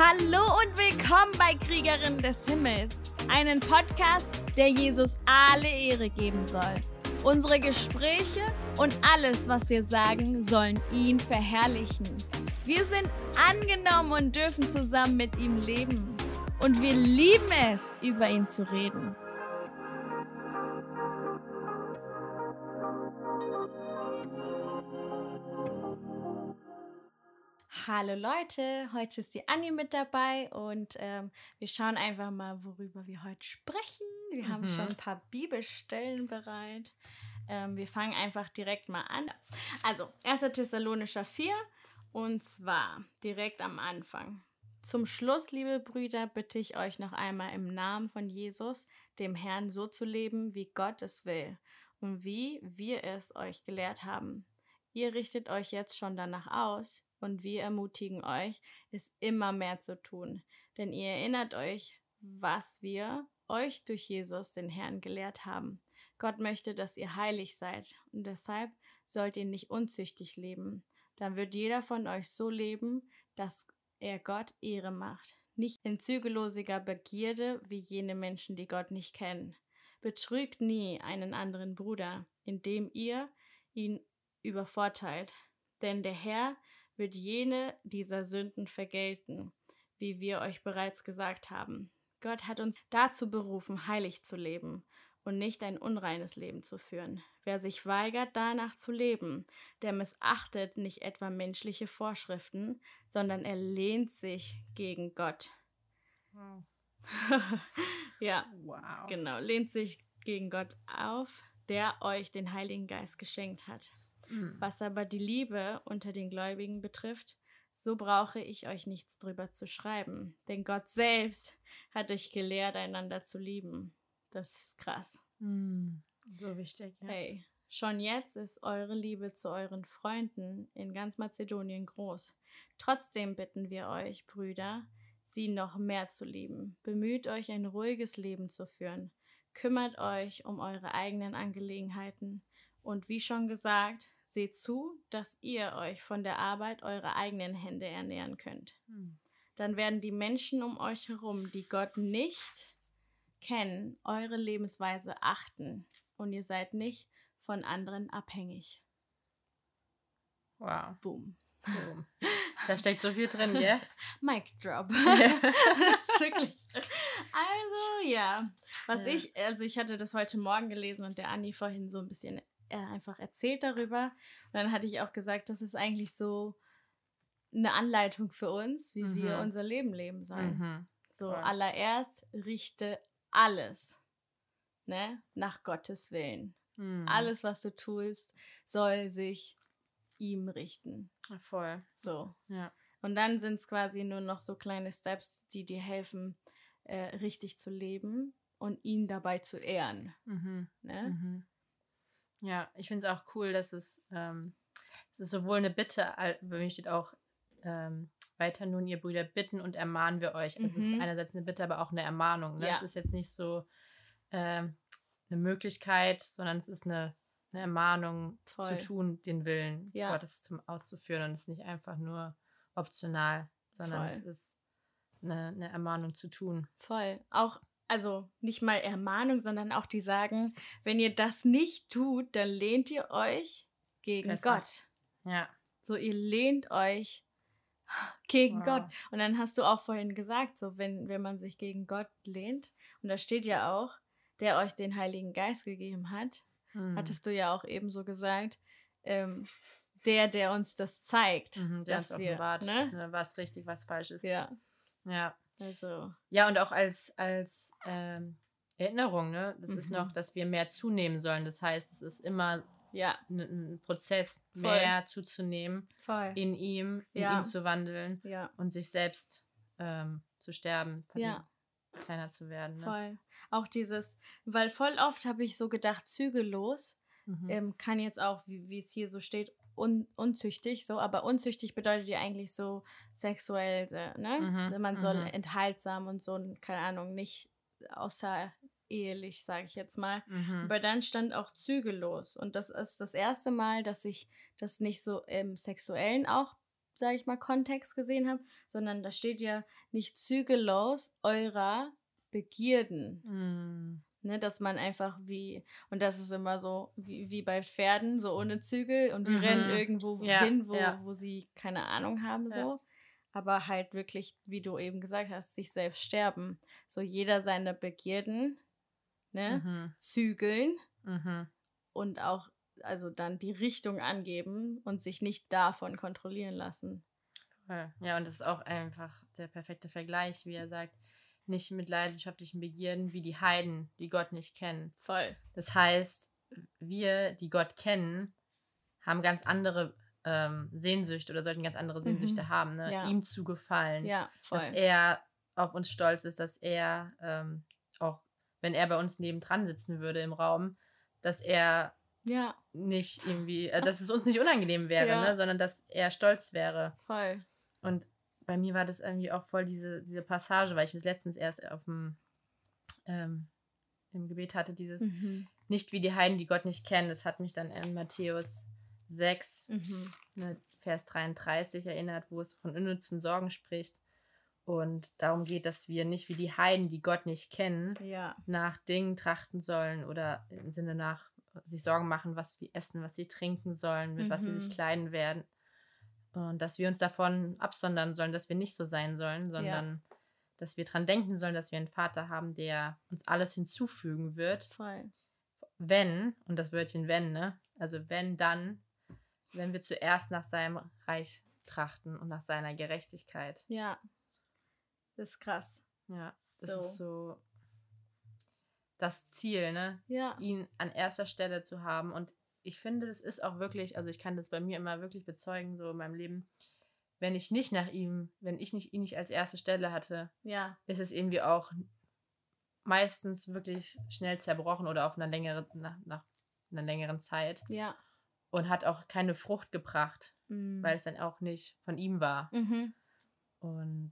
Hallo und willkommen bei Kriegerin des Himmels, einen Podcast, der Jesus alle Ehre geben soll. Unsere Gespräche und alles, was wir sagen, sollen ihn verherrlichen. Wir sind angenommen und dürfen zusammen mit ihm leben. Und wir lieben es, über ihn zu reden. Hallo Leute, heute ist die Anni mit dabei und ähm, wir schauen einfach mal, worüber wir heute sprechen. Wir mhm. haben schon ein paar Bibelstellen bereit. Ähm, wir fangen einfach direkt mal an. Also, 1. Thessalonischer 4 und zwar direkt am Anfang. Zum Schluss, liebe Brüder, bitte ich euch noch einmal im Namen von Jesus, dem Herrn, so zu leben, wie Gott es will und wie wir es euch gelehrt haben. Ihr richtet euch jetzt schon danach aus, und wir ermutigen euch, es immer mehr zu tun. Denn ihr erinnert euch, was wir euch durch Jesus, den Herrn, gelehrt haben. Gott möchte, dass ihr heilig seid und deshalb sollt ihr nicht unzüchtig leben. Dann wird jeder von euch so leben, dass er Gott Ehre macht. Nicht in zügellosiger Begierde wie jene Menschen, die Gott nicht kennen. Betrügt nie einen anderen Bruder, indem ihr ihn übervorteilt. Denn der Herr wird jene dieser Sünden vergelten, wie wir euch bereits gesagt haben. Gott hat uns dazu berufen, heilig zu leben und nicht ein unreines Leben zu führen. Wer sich weigert, danach zu leben, der missachtet nicht etwa menschliche Vorschriften, sondern er lehnt sich gegen Gott. Wow. ja, wow. genau, lehnt sich gegen Gott auf, der euch den Heiligen Geist geschenkt hat. Mhm. Was aber die Liebe unter den Gläubigen betrifft, so brauche ich euch nichts drüber zu schreiben, denn Gott selbst hat euch gelehrt, einander zu lieben. Das ist krass. Mhm. So wichtig, ja. Hey, schon jetzt ist eure Liebe zu euren Freunden in ganz Mazedonien groß. Trotzdem bitten wir euch, Brüder, sie noch mehr zu lieben. Bemüht euch, ein ruhiges Leben zu führen. Kümmert euch um eure eigenen Angelegenheiten. Und wie schon gesagt, Seht zu, dass ihr euch von der Arbeit eurer eigenen Hände ernähren könnt. Hm. Dann werden die Menschen um euch herum, die Gott nicht kennen, eure Lebensweise achten und ihr seid nicht von anderen abhängig. Wow. Boom. Boom. Da steckt so viel drin, ja? Mic drop. Yeah. wirklich. Also, ja. Was ja. ich, also ich hatte das heute Morgen gelesen und der Andi vorhin so ein bisschen einfach erzählt darüber. Und dann hatte ich auch gesagt, das ist eigentlich so eine Anleitung für uns, wie mhm. wir unser Leben leben sollen. Mhm. So, ja. allererst richte alles ne, nach Gottes Willen. Mhm. Alles, was du tust, soll sich ihm richten. Ja, voll. So. Ja. Und dann sind es quasi nur noch so kleine Steps, die dir helfen, äh, richtig zu leben und ihn dabei zu ehren. Mhm. Ne? Ja, ich finde es auch cool, dass es, ähm, es ist sowohl eine Bitte, bei mir steht auch ähm, weiter nun, ihr Brüder, bitten und ermahnen wir euch. Mhm. Es ist mhm. einerseits eine Bitte, aber auch eine Ermahnung. Ne? Ja. Es ist jetzt nicht so ähm, eine Möglichkeit, sondern es ist eine, eine Ermahnung Voll. zu tun, den Willen ja. Gottes zum, auszuführen. Und es ist nicht einfach nur optional, sondern Voll. es ist eine, eine Ermahnung zu tun. Voll. Auch also nicht mal Ermahnung, sondern auch die sagen, wenn ihr das nicht tut, dann lehnt ihr euch gegen Besser. Gott. Ja. So, ihr lehnt euch gegen wow. Gott. Und dann hast du auch vorhin gesagt, so, wenn, wenn man sich gegen Gott lehnt, und da steht ja auch, der euch den Heiligen Geist gegeben hat, hm. hattest du ja auch eben so gesagt, ähm, der, der uns das zeigt, mhm, dass wir, ne? ne? was richtig, was falsch ist. Ja. Ja. Also. Ja, und auch als, als ähm, Erinnerung, ne? Das mhm. ist noch, dass wir mehr zunehmen sollen. Das heißt, es ist immer ja. ein Prozess, Voll. mehr zuzunehmen, Voll. in ihm, in ja. ihm zu wandeln ja. und sich selbst ähm, zu sterben, ja. kleiner zu werden. Ne? Voll. Auch dieses, weil voll oft habe ich so gedacht, zügellos mhm. ähm, kann jetzt auch, wie es hier so steht, un unzüchtig, so, aber unzüchtig bedeutet ja eigentlich so sexuell, ne? Mhm, Man soll mhm. enthaltsam und so, keine Ahnung, nicht außerehelich, sage ich jetzt mal. Mhm. Aber dann stand auch zügellos. Und das ist das erste Mal, dass ich das nicht so im Sexuellen auch sage ich mal, Kontext gesehen habe, sondern da steht ja nicht zügellos eurer Begierden. Mm. Ne, dass man einfach wie, und das ist immer so wie, wie bei Pferden, so ohne Zügel und die mhm. rennen irgendwo ja, hin, wo, ja. wo sie keine Ahnung haben, so. Ja. Aber halt wirklich, wie du eben gesagt hast, sich selbst sterben. So jeder seine Begierden, ne, mhm. zügeln mhm. und auch, also dann die Richtung angeben und sich nicht davon kontrollieren lassen. Ja, und das ist auch einfach der perfekte Vergleich, wie er sagt, nicht mit leidenschaftlichen Begierden wie die Heiden, die Gott nicht kennen. Voll. Das heißt, wir, die Gott kennen, haben ganz andere ähm, Sehnsüchte oder sollten ganz andere Sehnsüchte mhm. haben, ne? Ja. ihm zu gefallen. Ja, voll. Dass er auf uns stolz ist, dass er ähm, auch, wenn er bei uns nebendran sitzen würde im Raum, dass er ja. nicht irgendwie, äh, dass es uns nicht unangenehm wäre, ja. ne? sondern dass er stolz wäre. Voll. Und bei mir war das irgendwie auch voll diese, diese Passage, weil ich bis letztens erst auf dem ähm, im Gebet hatte, dieses mhm. nicht wie die Heiden, die Gott nicht kennen. Das hat mich dann in Matthäus 6, mhm. ne, Vers 33 erinnert, wo es von unnützen Sorgen spricht. Und darum geht, dass wir nicht wie die Heiden, die Gott nicht kennen, ja. nach Dingen trachten sollen oder im Sinne nach sich Sorgen machen, was sie essen, was sie trinken sollen, mit mhm. was sie sich mhm. kleiden werden und dass wir uns davon absondern sollen, dass wir nicht so sein sollen, sondern ja. dass wir dran denken sollen, dass wir einen Vater haben, der uns alles hinzufügen wird. Voll. Wenn, und das Wörtchen wenn, ne? Also wenn dann, wenn wir zuerst nach seinem Reich trachten und nach seiner Gerechtigkeit. Ja. Das ist krass. Ja, das so. ist so das Ziel, ne? Ja. Ihn an erster Stelle zu haben. Und ich finde, das ist auch wirklich, also ich kann das bei mir immer wirklich bezeugen, so in meinem Leben, wenn ich nicht nach ihm, wenn ich nicht ihn nicht als erste Stelle hatte, ja. ist es irgendwie auch meistens wirklich schnell zerbrochen oder auf einer längeren, nach, nach einer längeren Zeit. Ja. Und hat auch keine Frucht gebracht, mhm. weil es dann auch nicht von ihm war. Mhm. Und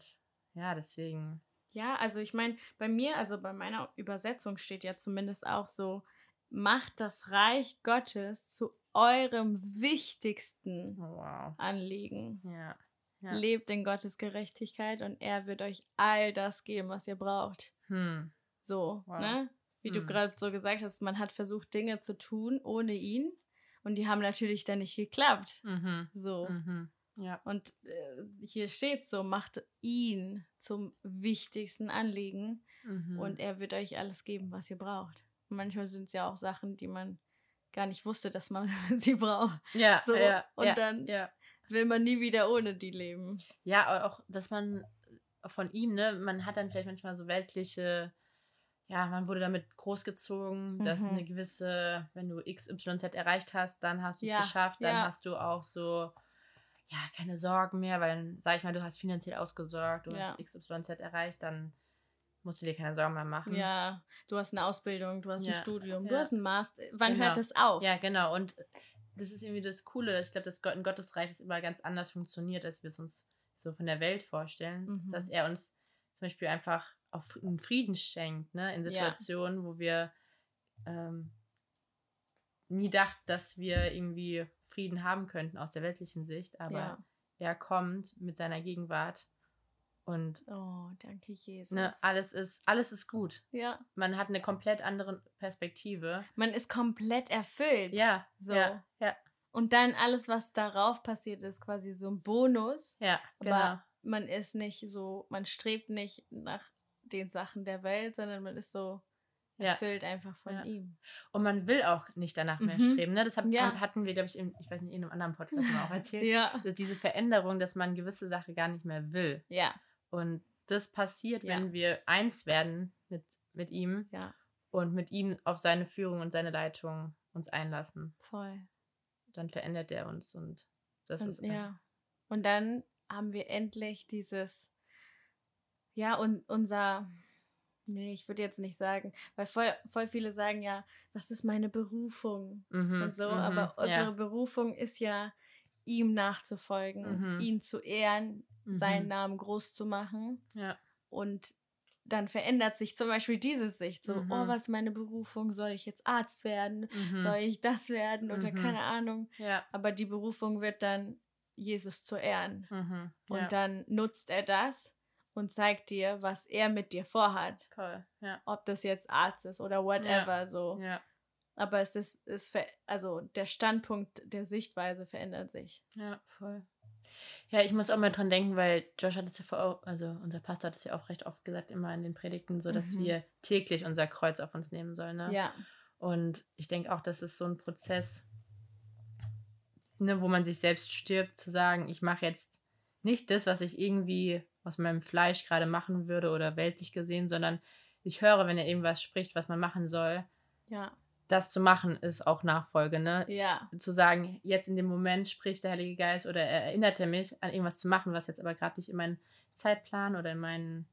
ja, deswegen. Ja, also ich meine, bei mir, also bei meiner Übersetzung steht ja zumindest auch so, macht das Reich Gottes zu eurem wichtigsten wow. Anliegen. Ja. Ja. Lebt in Gottes Gerechtigkeit und er wird euch all das geben, was ihr braucht. Hm. So, wow. ne? Wie hm. du gerade so gesagt hast, man hat versucht, Dinge zu tun ohne ihn und die haben natürlich dann nicht geklappt. Mhm. So. Mhm. Ja. Und äh, hier steht so, macht ihn zum wichtigsten Anliegen mhm. und er wird euch alles geben, was ihr braucht manchmal sind es ja auch Sachen, die man gar nicht wusste, dass man sie braucht. Ja, so, ja. Und ja, dann ja. will man nie wieder ohne die leben. Ja, auch, dass man von ihm, ne, man hat dann vielleicht manchmal so weltliche, ja, man wurde damit großgezogen, mhm. dass eine gewisse, wenn du XYZ erreicht hast, dann hast du es geschafft, dann hast du auch so, ja, keine Sorgen mehr, weil dann, sag ich mal, du hast finanziell ausgesorgt, du hast XYZ erreicht, dann musst du dir keine Sorgen mehr machen. Ja, du hast eine Ausbildung, du hast ja. ein Studium, ja. du hast einen Master. Wann genau. hört das auf? Ja, genau. Und das ist irgendwie das Coole. Ich glaube, dass Gott in Gottes Reich ist immer ganz anders funktioniert, als wir es uns so von der Welt vorstellen. Mhm. Dass er uns zum Beispiel einfach auch einen Frieden schenkt, ne? In Situationen, ja. wo wir ähm, nie dachten, dass wir irgendwie Frieden haben könnten aus der weltlichen Sicht. Aber er kommt mit seiner Gegenwart und oh, danke Jesus. Ne, alles ist alles ist gut. Ja. Man hat eine komplett andere Perspektive. Man ist komplett erfüllt. Ja. So. Ja. ja. Und dann alles, was darauf passiert, ist quasi so ein Bonus. Ja. Genau. Aber man ist nicht so, man strebt nicht nach den Sachen der Welt, sondern man ist so erfüllt ja. einfach von ja. ihm. Und man will auch nicht danach mehr mhm. streben. Ne? Das hab, ja. hatten wir, glaube ich, in, ich weiß nicht, in einem anderen Podcast mal auch erzählt. ja. Diese Veränderung, dass man gewisse Sachen gar nicht mehr will. Ja. Und das passiert, ja. wenn wir eins werden mit, mit ihm ja. und mit ihm auf seine Führung und seine Leitung uns einlassen. Voll. Dann verändert er uns und das und, ist. Ja. Und dann haben wir endlich dieses, ja, und unser, nee, ich würde jetzt nicht sagen, weil voll, voll viele sagen ja, was ist meine Berufung mhm, und so, mhm, aber unsere. Berufung ist ja, ihm nachzufolgen, mhm. ihn zu ehren, mhm. seinen Namen groß zu machen. Ja. Und dann verändert sich zum Beispiel diese Sicht. So, mhm. oh, was ist meine Berufung? Soll ich jetzt Arzt werden? Mhm. Soll ich das werden? Oder mhm. keine Ahnung. Ja. Aber die Berufung wird dann Jesus zu ehren. Mhm. Und Ja. dann nutzt er das und zeigt dir, was er mit dir vorhat. Voll. Ja. Ob das jetzt Arzt ist oder whatever so. Ja. Aber es ist, ist ver also der Standpunkt der Sichtweise verändert sich. Ja, voll. Ja, ich muss auch mal dran denken, weil Josh hat es ja vor, also unser Pastor hat es ja auch recht oft gesagt, immer in den Predigten, so dass Mhm. wir täglich unser Kreuz auf uns nehmen sollen. Ne? Ja. Und ich denke auch, das ist so ein Prozess, ne, wo man sich selbst stirbt, zu sagen, ich mache jetzt nicht das, was ich irgendwie aus meinem Fleisch gerade machen würde oder weltlich gesehen, sondern ich höre, wenn er irgendwas spricht, was man machen soll. Ja. Das zu machen ist auch Nachfolge, ne? Ja. Zu sagen, jetzt in dem Moment spricht der Heilige Geist oder er erinnert er mich an irgendwas zu machen, was jetzt aber gerade nicht in meinen Zeitplan oder in meinen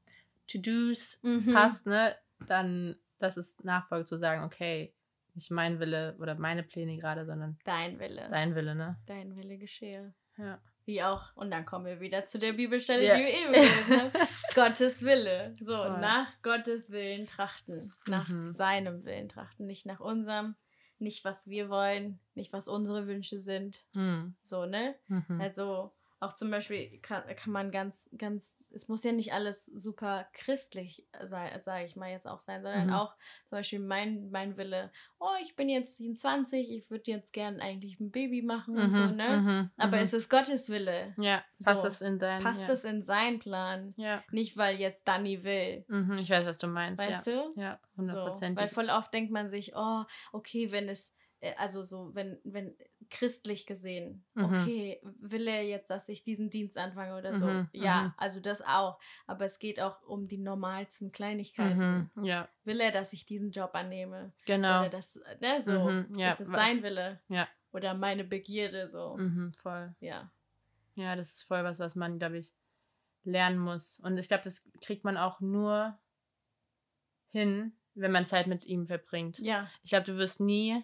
To-Dos Mhm. passt, ne? Dann, das ist Nachfolge zu sagen, okay, nicht mein Wille oder meine Pläne gerade, sondern Dein Wille. dein Wille, ne? Dein Wille geschehe. Ja. Wie auch, und dann kommen wir wieder zu der Bibelstelle, Ja. die wir eben gelesen haben. Gottes Wille. So, Voll. nach Gottes Willen trachten. Nach Mhm. seinem Willen trachten. Nicht nach unserem, nicht was wir wollen, nicht was unsere Wünsche sind. Mhm. So, ne? Mhm. Also auch zum Beispiel kann, kann man ganz, ganz, es muss ja nicht alles super christlich sein, sage ich mal jetzt auch sein, sondern Mhm. auch zum Beispiel mein, mein Wille, oh, ich bin jetzt 27, ich würde jetzt gern eigentlich ein Baby machen und so, Mhm. ne? Mhm. Aber Mhm. es ist Gottes Wille. ja, passt so, das in dein Passt ja. es in seinen Plan? Ja. Nicht, weil jetzt Danny will. Mhm. Ich weiß, was du meinst. Weißt ja. du? Ja, So, weil voll oft denkt man sich, oh, okay, wenn es, also so, wenn, wenn christlich gesehen, Mhm. okay, will er jetzt, dass ich diesen Dienst anfange oder so? Mhm, Ja, mhm. also das auch. Aber es geht auch um die normalsten Kleinigkeiten. Mhm. Ja, Will er, dass ich diesen Job annehme? genau. Oder das, ne, so, Mhm, ja, ist es wa- sein Wille? Ja. Oder meine Begierde, so. Mhm. Voll. Ja. Ja, das ist voll was, was man, glaube ich, lernen muss. Und ich glaube, das kriegt man auch nur hin, wenn man Zeit mit ihm verbringt. Ja, Ich glaube, du wirst nie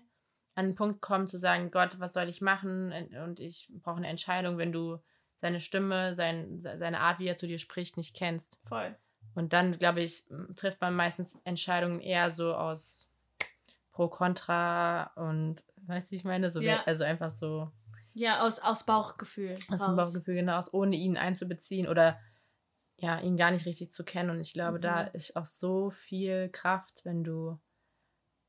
an den Punkt kommen zu sagen, Gott, was soll ich machen? Und ich brauche eine Entscheidung, wenn du seine Stimme, sein, se- seine Art, wie er zu dir spricht, nicht kennst. voll. Und dann, glaube ich, trifft man meistens Entscheidungen eher so aus Pro, Contra und, weißt du, wie ich meine? So, Ja. Also einfach so Ja, aus, aus Bauchgefühl. aus dem. Bauchgefühl hinaus, ohne ihn einzubeziehen oder ja, ihn gar nicht richtig zu kennen. Und ich glaube, da Mhm. ist auch so viel Kraft, wenn du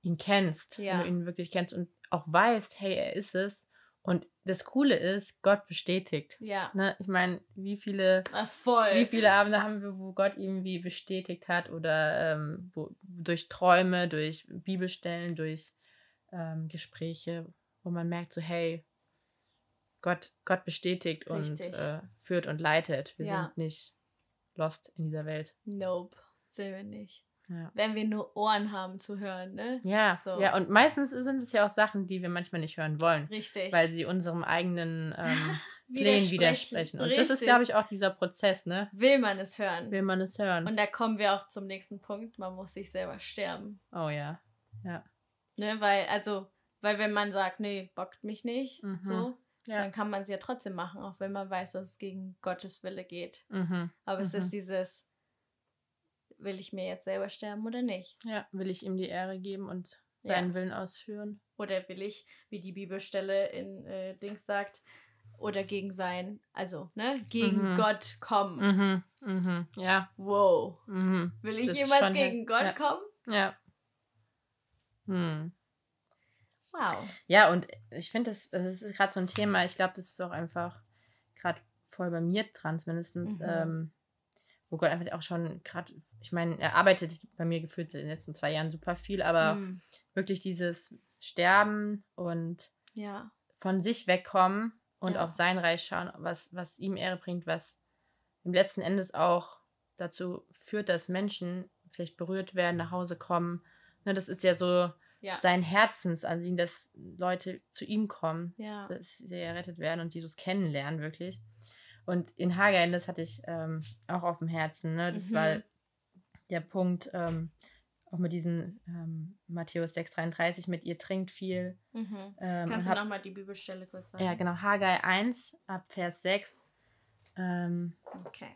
ihn kennst, Ja. wenn du ihn wirklich kennst und auch weißt, hey, er ist es. Und das Coole ist, Gott bestätigt. Ja, Ne? Ich meine, wie viele, voll. wie viele Abende haben wir, wo Gott irgendwie bestätigt hat oder ähm, wo, durch Träume, durch Bibelstellen, durch ähm, Gespräche, wo man merkt, so hey, Gott, Gott bestätigt Richtig. und äh, führt und leitet. Wir Ja. sind nicht lost in dieser Welt. Nope, sind wir nicht. Ja. Wenn wir nur Ohren haben zu hören, ne? Ja, So. ja, und meistens sind es ja auch Sachen, die wir manchmal nicht hören wollen, Richtig. weil sie unserem eigenen ähm, Plänen widersprechen. Und das ist, Richtig. glaube ich, auch dieser Prozess, ne? Will man es hören. Will man es hören? Und da kommen wir auch zum nächsten Punkt. Man muss sich selber sterben. oh ja. Ja. Ne? Weil, also, weil wenn man sagt, nee, bockt mich nicht, Mhm. so, Ja. dann kann man es ja trotzdem machen, auch wenn man weiß, dass es gegen Gottes Wille geht. Mhm. Aber es Mhm. ist dieses, will ich mir jetzt selber sterben oder nicht? Ja, will ich ihm die Ehre geben und seinen Ja. Willen ausführen? Oder will ich, wie die Bibelstelle in äh, Dings sagt, oder gegen sein, also, ne, gegen Mhm. Gott kommen. Mhm. Mhm. Ja. Wow. Mhm. Will ich Das jemals gegen. Gott Ja. kommen? Ja. Hm. Wow. Ja, und ich finde, das, das ist gerade so ein Thema, ich glaube, das ist auch einfach gerade voll bei mir dran, zumindest, Mhm. ähm, wo Gott einfach auch schon gerade, ich meine, er arbeitet bei mir gefühlt in den letzten zwei Jahren super viel, aber Hm. wirklich dieses Sterben und Ja. von sich wegkommen und Ja. auf sein Reich schauen, was, was ihm Ehre bringt, was im letzten Endes auch dazu führt, dass Menschen vielleicht berührt werden, nach Hause kommen. Ne, das ist ja so Ja. sein Herzensanliegen, dass Leute zu ihm kommen, Ja. dass sie errettet werden und Jesus kennenlernen, wirklich. Und in Haggai, das hatte ich ähm, auch auf dem Herzen, ne? das Mhm. war der Punkt, ähm, auch mit diesem ähm, Matthäus 6,33, mit ihr trinkt viel. Mhm. Ähm, Kannst und du hab- nochmal die Bibelstelle kurz sagen? ja, genau, Haggai 1 ab Vers 6. Ähm, Okay.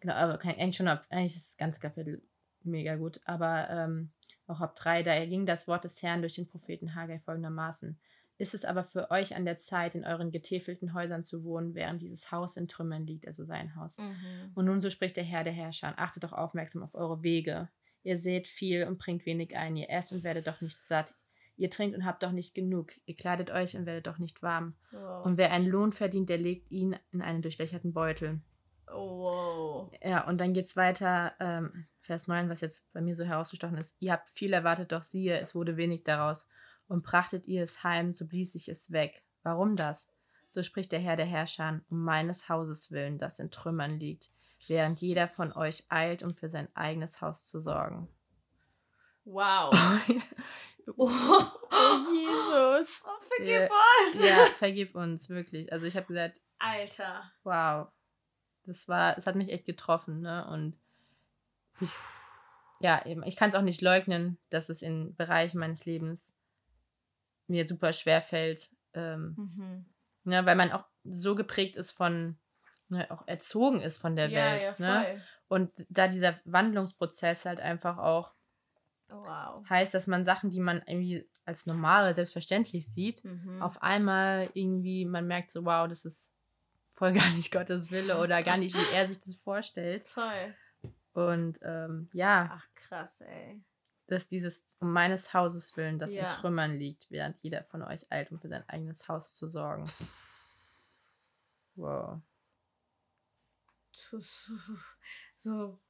genau, aber eigentlich schon ab, eigentlich ist das ganze Kapitel mega gut, aber ähm, auch ab 3, da erging das Wort des Herrn durch den Propheten Haggai folgendermaßen. Ist es aber für euch an der Zeit, in euren getäfelten Häusern zu wohnen, während dieses Haus in Trümmern liegt, also sein Haus. Mhm. Und nun so spricht der Herr der Herrscher, achtet doch aufmerksam auf eure Wege. Ihr seht viel und bringt wenig ein, ihr esst und werdet doch nicht satt. Ihr trinkt und habt doch nicht genug, ihr kleidet euch und werdet doch nicht warm. Wow. Und wer einen Lohn verdient, der legt ihn in einen durchlöcherten Beutel. wow. Ja, und dann geht's weiter, ähm, Vers 9, was jetzt bei mir so herausgestochen ist. Ihr habt viel erwartet, doch siehe, es wurde wenig daraus. Und brachtet ihr es heim, so blies sich es weg. Warum das? So spricht der Herr der Herrscher, um meines Hauses willen, das in Trümmern liegt, während jeder von euch eilt, um für sein eigenes Haus zu sorgen. Wow. oh, Jesus. Oh, vergib uns. Ja, vergib uns, wirklich. Also ich habe gesagt, Alter. wow, das war, es hat mich echt getroffen, ne? Und ich, ja, eben, ich kann es auch nicht leugnen, dass es in Bereichen meines Lebens mir super schwer fällt, ähm, Mhm. ne, weil man auch so geprägt ist von, ne, auch erzogen ist von der ja, Welt. ja, ne? Und da dieser Wandlungsprozess halt einfach auch Wow. heißt, dass man Sachen, die man irgendwie als normal oder selbstverständlich sieht, Mhm. auf einmal irgendwie, man merkt so, wow, das ist voll gar nicht Gottes Wille oder gar nicht, wie er sich das vorstellt. Voll. Und ähm, ja, Ach, krass, ey. Dass dieses um meines Hauses willen, das Ja. in Trümmern liegt, während jeder von euch eilt, um für sein eigenes Haus zu sorgen. Wow. So,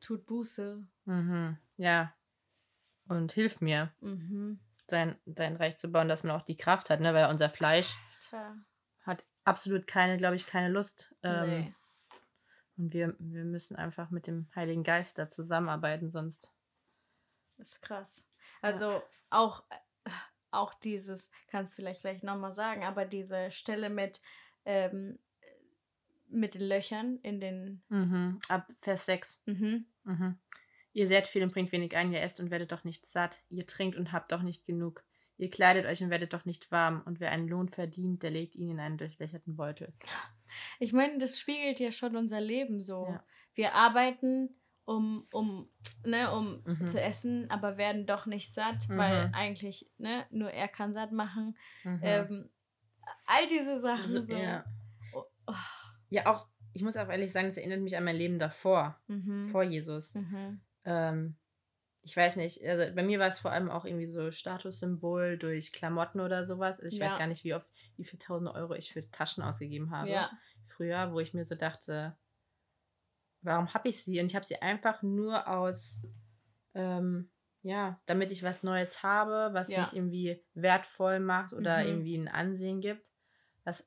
tut Buße. Mhm. Ja. Und hilf mir, Mhm. sein, sein Reich zu bauen, dass man auch die Kraft hat, ne? Weil unser Fleisch Alter. hat absolut keine, glaube ich, keine Lust. Ähm, nee. Und wir, wir müssen einfach mit dem Heiligen Geist da zusammenarbeiten, sonst. Das ist krass. Also auch, äh, auch dieses, kannst du vielleicht gleich nochmal sagen, aber diese Stelle mit, ähm, mit den Löchern in den. Mhm. Ab Vers 6. Mhm. Mhm. Ihr seid viel und bringt wenig ein, ihr esst und werdet doch nicht satt. Ihr trinkt und habt doch nicht genug. Ihr kleidet euch und werdet doch nicht warm. Und wer einen Lohn verdient, der legt ihn in einen durchlöcherten Beutel. Ich meine, das spiegelt ja schon unser Leben so. Ja. Wir arbeiten, um, um, ne, um Mhm. zu essen, aber werden doch nicht satt, Mhm. weil eigentlich, ne, nur er kann satt machen. Mhm. Ähm, all diese Sachen So, so. ja. Oh, oh. ja, auch, ich muss auch ehrlich sagen, es erinnert mich an mein Leben davor, Mhm. vor Jesus. Mhm. Ähm, ich weiß nicht, also bei mir war es vor allem auch irgendwie so Statussymbol durch Klamotten oder sowas. Also ich Ja. weiß gar nicht, wie oft, wie viel tausende Euro ich für Taschen ausgegeben habe. Ja. Früher, wo ich mir so dachte, warum habe ich sie? Und ich habe sie einfach nur aus, ähm, ja, damit ich was Neues habe, was Ja. mich irgendwie wertvoll macht oder Mhm. irgendwie ein Ansehen gibt. Was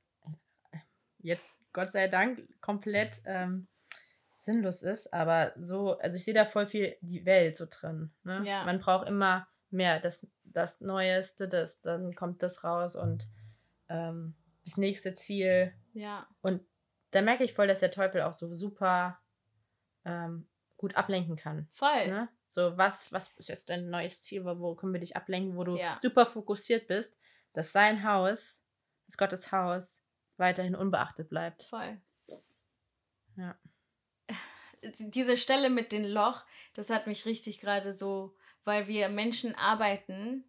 jetzt, Gott sei Dank, komplett ähm, sinnlos ist, aber so, also ich sehe da voll viel die Welt so drin. Ne? Ja. Man braucht immer mehr, das, das Neueste, das, dann kommt das raus und ähm, das nächste Ziel. Ja. Und da merke ich voll, dass der Teufel auch so super ähm, gut ablenken kann. Voll. Ne? So, was, was ist jetzt dein neues Ziel? Wo, können wir dich ablenken, wo du Ja. super fokussiert bist, dass sein Haus, dass Gottes Haus, weiterhin unbeachtet bleibt. Voll. Ja. Diese Stelle mit dem Loch, das hat mich richtig gerade so, weil wir Menschen arbeiten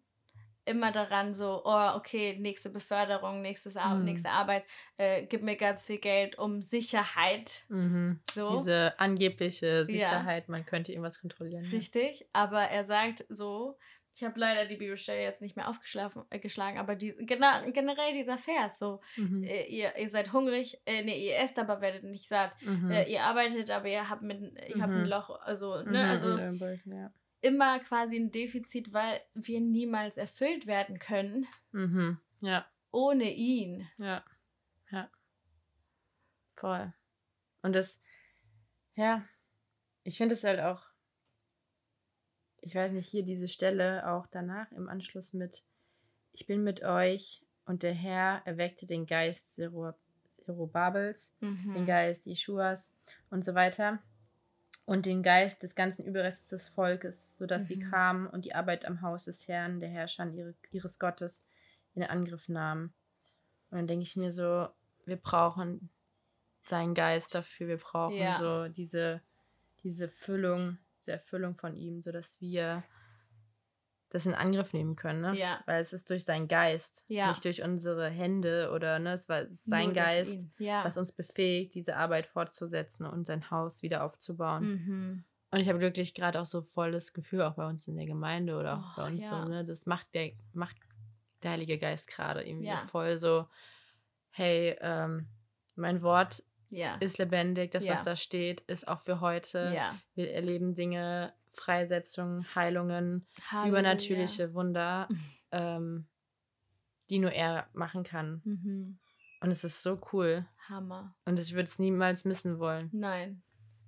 immer daran so, oh, okay, nächste Beförderung, nächstes Ar Mhm. nächste Arbeit, äh, gib mir ganz viel Geld um Sicherheit. Mhm. So. Diese angebliche Ja. Sicherheit, man könnte irgendwas kontrollieren. ne? Richtig, aber er sagt so, ich habe leider die Bibelstelle jetzt nicht mehr aufgeschlagen, äh, geschlagen, aber die, gena generell dieser Vers, so, Mhm. äh, ihr, ihr seid hungrig, äh, nee, ihr esst, aber werdet nicht satt. Mhm. Äh, ihr arbeitet, aber ihr habt, mit, ihr habt ein Mhm. Loch, also, Mhm, ne, also einem Beutel, ja. Immer quasi ein Defizit, weil wir niemals erfüllt werden können Mhm. Ja, ohne ihn. ja, ja. Voll. Und das, ja, ich finde es halt auch, ich weiß nicht, hier diese Stelle auch danach im Anschluss mit, ich bin mit euch und der Herr erweckte den Geist Zeru- Zerubabels, den Mhm. Geist Jeschuas und so weiter und den Geist des ganzen Überrestes des Volkes, sodass sie Mhm. kamen und die Arbeit am Haus des Herrn, der Herrscher ihre, ihres Gottes, in Angriff nahmen. Und dann denke ich mir so, wir brauchen seinen Geist dafür, wir brauchen Ja. so diese, diese Füllung, die Erfüllung von ihm, sodass wir das in Angriff nehmen können, ne? Ja. Weil es ist durch seinen Geist, Ja. nicht durch unsere Hände oder ne, es war sein Nur Geist. Ja. was uns befähigt, diese Arbeit fortzusetzen und sein Haus wieder aufzubauen. Mhm. Und ich habe wirklich gerade auch so voll das Gefühl, auch bei uns in der Gemeinde oder auch Oh, bei uns so, ne, das macht der, macht der Heilige Geist gerade irgendwie so voll so, hey, ähm, mein Wort ist lebendig, das, was da steht, ist auch für heute. Wir erleben Dinge, Freisetzungen, Heilungen, Halleluja. übernatürliche Wunder, ähm, die nur er machen kann. Mhm. Und es ist so cool. Hammer. Und ich würde es niemals missen wollen. Nein.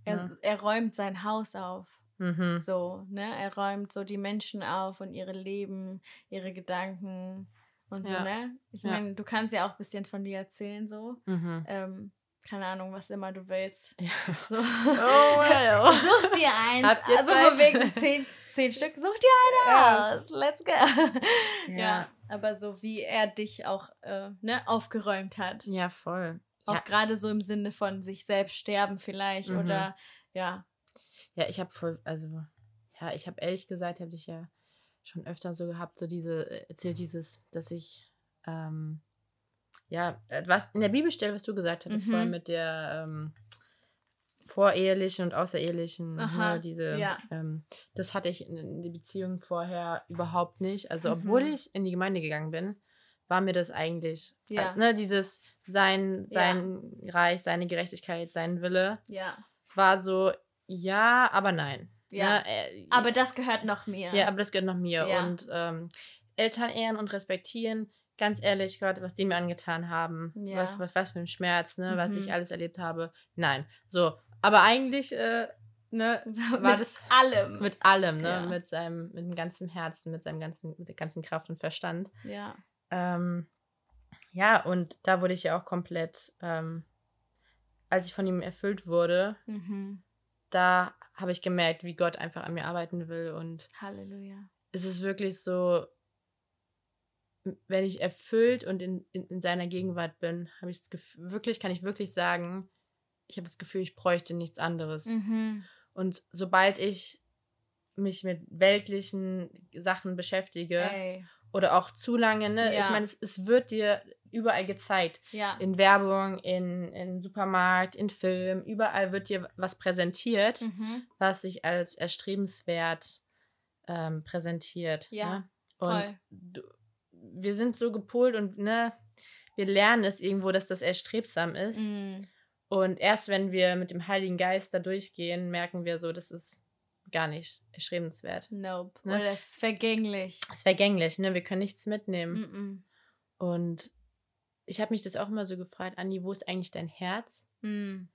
Er, Ja. er räumt sein Haus auf. Mhm. So, ne? Er räumt so die Menschen auf und ihre Leben, ihre Gedanken und so, Ja. ne? Ich Ja. meine, du kannst ja auch ein bisschen von dir erzählen, so. Mhm. Ähm, keine Ahnung, was immer du willst. Ja. So. Oh, ja. Such dir eins. Habt ihr also von wegen zehn, zehn Stück, such dir eine aus. Let's go. Ja. Ja. aber so wie er dich auch äh, ne, aufgeräumt hat. Ja, voll. Auch Ja, gerade so im Sinne von sich selbst sterben vielleicht Mhm. oder ja. ja ich habe voll, also, ja, ich habe ehrlich gesagt, habe ich ja schon öfter so gehabt, so diese, äh, erzählt dieses, dass ich, ähm, ja, äh, was in der Bibelstelle, was du gesagt hattest, Mhm. vorhin mit der ähm, vorehelichen und außerehelichen, ne, diese, ja. ähm, das hatte ich in, in der Beziehung vorher überhaupt nicht. Also, Mhm. obwohl ich in die Gemeinde gegangen bin, war mir das eigentlich, Ja. äh, ne, dieses sein, Ja. sein Reich, seine Gerechtigkeit, sein Wille, Ja. war so, ja, aber nein. Ja. Ne, äh, Aber das gehört noch mir. ja, aber das gehört noch mir. Ja. Und ähm, Eltern ehren und respektieren, ganz ehrlich, Gott, was die mir angetan haben, Ja. was, was, was für ein Schmerz, ne, was Mhm. ich alles erlebt habe. Nein. So, aber eigentlich, äh, ne, war mit das allem. mit allem, ne, Ja. mit seinem, mit dem ganzen Herzen, mit seinem ganzen, mit der ganzen Kraft und Verstand. ja. Ähm, ja, und da wurde ich ja auch komplett, ähm, als ich von ihm erfüllt wurde, Mhm. da habe ich gemerkt, wie Gott einfach an mir arbeiten will und Halleluja. es ist wirklich so, wenn ich erfüllt und in, in, in seiner Gegenwart bin, habe ich das Gefühl, wirklich, kann ich wirklich sagen, ich habe das Gefühl, ich bräuchte nichts anderes. Mhm. Und sobald ich mich mit weltlichen Sachen beschäftige Ey. oder auch zu lange, ne, Ja. ich meine, es, es wird dir überall gezeigt. Ja. In Werbung, in, in Supermarkt, in Film, überall wird dir was präsentiert Mhm. was sich als erstrebenswert ähm, präsentiert. Ja, ne? Und voll. du, wir sind so gepolt und ne, wir lernen es irgendwo, dass das erstrebsam ist. Mhm. Und erst wenn wir mit dem Heiligen Geist da durchgehen, merken wir so, das ist gar nicht erstrebenswert. Nope. Ne? Oder es ist vergänglich. Es ist vergänglich, ne? Wir können nichts mitnehmen. Mhm. Und ich habe mich das auch immer so gefragt, Andi, wo ist eigentlich dein Herz? Mhm.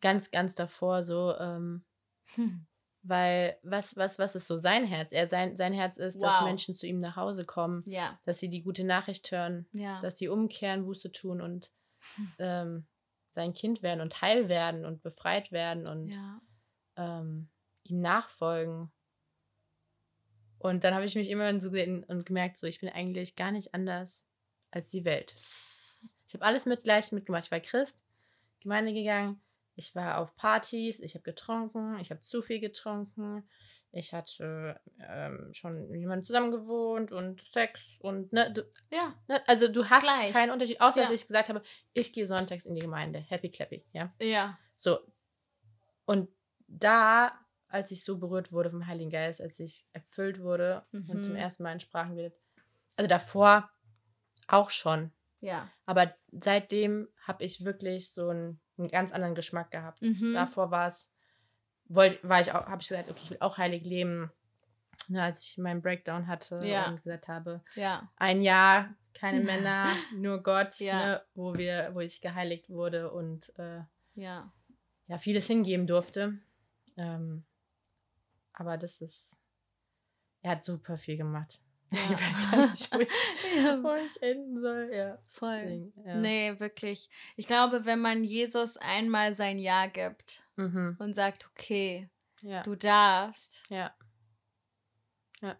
Ganz, ganz davor so, ähm, Weil was, was, was ist so sein Herz? Er, sein, sein Herz ist, dass Wow. Menschen zu ihm nach Hause kommen, Ja. dass sie die gute Nachricht hören, Ja. dass sie umkehren, Buße tun und ähm, sein Kind werden und heil werden und befreit werden und ja. ähm, ihm nachfolgen. Und dann habe ich mich immer so gesehen und gemerkt, so ich bin eigentlich gar nicht anders als die Welt. Ich habe alles mit gleich mitgemacht. Ich war Christ, Gemeinde gegangen, ich war auf Partys, ich habe getrunken, ich habe zu viel getrunken, ich hatte ähm, schon mit jemandem zusammen gewohnt und Sex und ne, du, Ja. ne, also du hast Gleich. keinen Unterschied, außer Ja. dass ich gesagt habe, ich gehe sonntags in die Gemeinde, happy clappy, ja. Ja. So. Und da, als ich so berührt wurde vom Heiligen Geist, als ich erfüllt wurde und Mhm. zum ersten Mal in Sprachen redet, also davor auch schon, Ja. aber seitdem habe ich wirklich so einen, einen ganz anderen Geschmack gehabt. Mhm. Davor war es, wollt, war ich auch, habe ich gesagt, okay, ich will auch heilig leben. Ne, als ich meinen Breakdown hatte Ja. und gesagt habe, Ja. ein Jahr, keine Männer, nur Gott, Ja. ne, wo wir, wo ich geheiligt wurde und äh, Ja. ja, vieles hingeben durfte. Ähm, aber das ist, er hat super viel gemacht. Ja. Ich weiß gar nicht, wo ich, Ja. wo ich enden soll. Ja, Voll. deswegen, ja. Nee, wirklich. Ich glaube, wenn man Jesus einmal sein Ja gibt Mhm. und sagt, okay, Ja. du darfst, ja.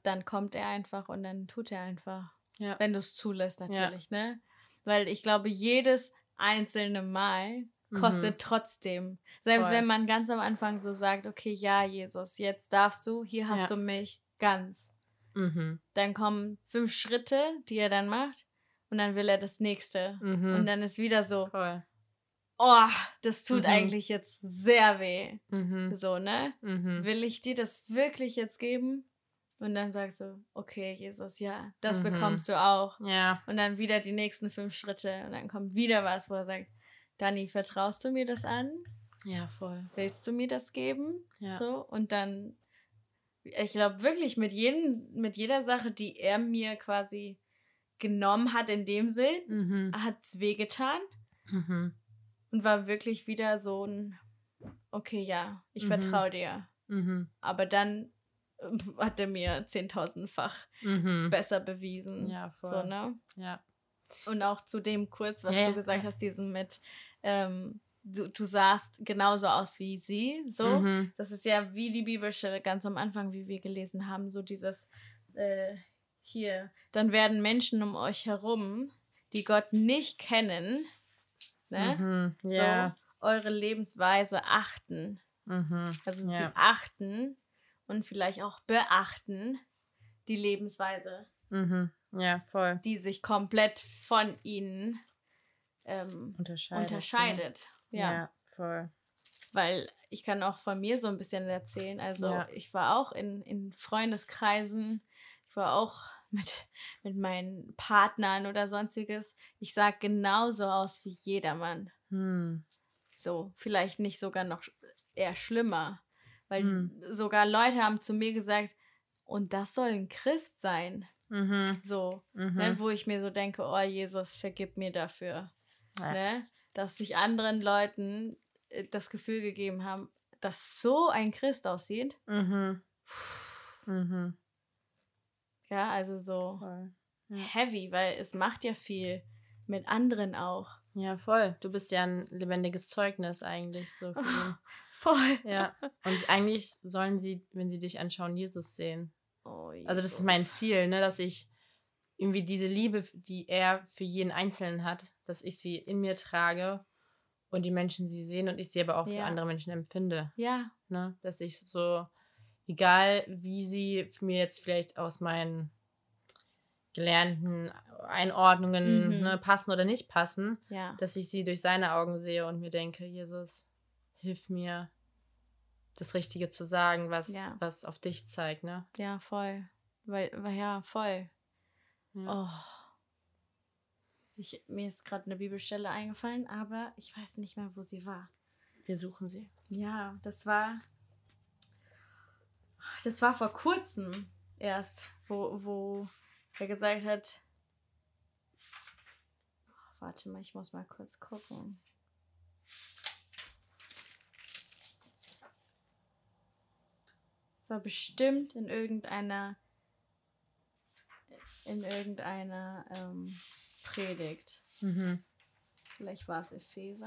dann kommt er einfach und dann tut er einfach. Ja. Wenn du es zulässt, natürlich, ne? Weil ich glaube, jedes einzelne Mal kostet trotzdem. Selbst Mhm. Voll. wenn man ganz am Anfang so sagt, okay, ja, Jesus, jetzt darfst du, hier hast du mich ganz. Mhm. Dann kommen fünf Schritte, die er dann macht. Und dann will er das nächste. Mhm. Und dann ist wieder so, Voll. oh, das tut mhm. eigentlich jetzt sehr weh. Mhm. So, ne? Mhm. Will ich dir das wirklich jetzt geben? Und dann sagst du, okay, Jesus, ja, das mhm. bekommst du auch. Ja. Und dann wieder die nächsten fünf Schritte. Und dann kommt wieder was, wo er sagt, Dani, vertraust du mir das an? Ja, voll. Willst du mir das geben? Ja. So, und dann, ich glaube wirklich mit jedem, mit jeder Sache, die er mir quasi genommen hat in dem Sinn, mhm. hat es wehgetan. Mhm. Und war wirklich wieder so ein, okay, ja, ich mhm. vertraue dir. Mhm. Aber dann äh, hat er mir zehntausendfach mhm. besser bewiesen. Ja, voll. So, ne? Ja. Und auch zu dem kurz, was ja, du gesagt hast, diesen mit, ähm, du, du sahst genauso aus wie sie. So. Mhm. Das ist ja wie die Bibelstelle ganz am Anfang, wie wir gelesen haben, so dieses äh, hier. Dann werden Menschen um euch herum, die Gott nicht kennen, ne? Mhm. Ja. So, eure Lebensweise achten. Mhm. Also sie achten und vielleicht auch beachten die Lebensweise. Mhm. Ja, voll. Die sich komplett von ihnen ähm, unterscheidet. unterscheidet. Ja. ja, voll. Weil ich kann auch von mir so ein bisschen erzählen. Also ja. ich war auch in, in Freundeskreisen, ich war auch mit, mit meinen Partnern oder sonstiges. Ich sah genauso aus wie jedermann. Hm. So, vielleicht nicht sogar noch eher schlimmer. Weil hm. sogar Leute haben zu mir gesagt, und das soll ein Christ sein. Mhm. So, mhm. Ne, wo ich mir so denke, oh Jesus, vergib mir dafür. Ja. Ne? Dass sich anderen Leuten äh, das Gefühl gegeben haben, dass so ein Christ aussieht. Mhm. Mhm. Ja, also so ja. heavy, weil es macht ja viel mit anderen auch. Ja, voll. Du bist ja ein lebendiges Zeugnis eigentlich so. Für voll. Ja. Und eigentlich sollen sie, wenn sie dich anschauen, Jesus sehen. Oh, Jesus. Also das ist mein Ziel, ne, dass ich irgendwie diese Liebe, die er für jeden Einzelnen hat, dass ich sie in mir trage und die Menschen sie sehen und ich sie aber auch ja. für andere Menschen empfinde. Ja. Ne, dass ich so, egal wie sie mir jetzt vielleicht aus meinen gelernten Einordnungen mhm. ne, passen oder nicht passen, ja. dass ich sie durch seine Augen sehe und mir denke, Jesus, hilf mir, das Richtige zu sagen, was, ja. was auf dich zeigt, ne? Ja, voll. Weil, weil ja, voll. Ja. Oh. Ich, mir ist gerade eine Bibelstelle eingefallen, aber ich weiß nicht mehr, wo sie war. Wir suchen sie. Ja, das war. Das war vor kurzem erst, wo, wo er gesagt hat. Oh, warte mal, ich muss mal kurz gucken. Das war bestimmt in irgendeiner in irgendeiner ähm, Predigt. Mhm. Vielleicht war es Epheser.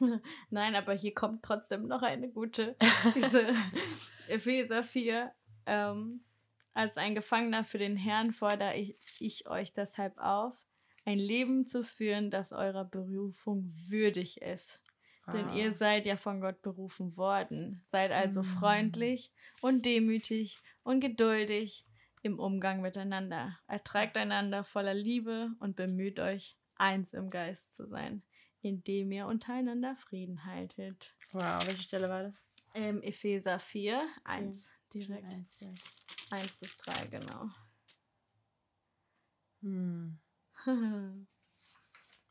Nein, aber hier kommt trotzdem noch eine gute. Diese Epheser 4. Ähm, als ein Gefangener für den Herrn fordere ich, ich euch deshalb auf, ein Leben zu führen, das eurer Berufung würdig ist. Ah. Denn ihr seid ja von Gott berufen worden. Seid also mm. freundlich und demütig und geduldig im Umgang miteinander. Ertragt einander voller Liebe und bemüht euch, eins im Geist zu sein, indem ihr untereinander Frieden haltet. Wow, welche Stelle war das? Ähm, Epheser 4, 1 direkt. 1, 1 bis 3, genau. Hm. ein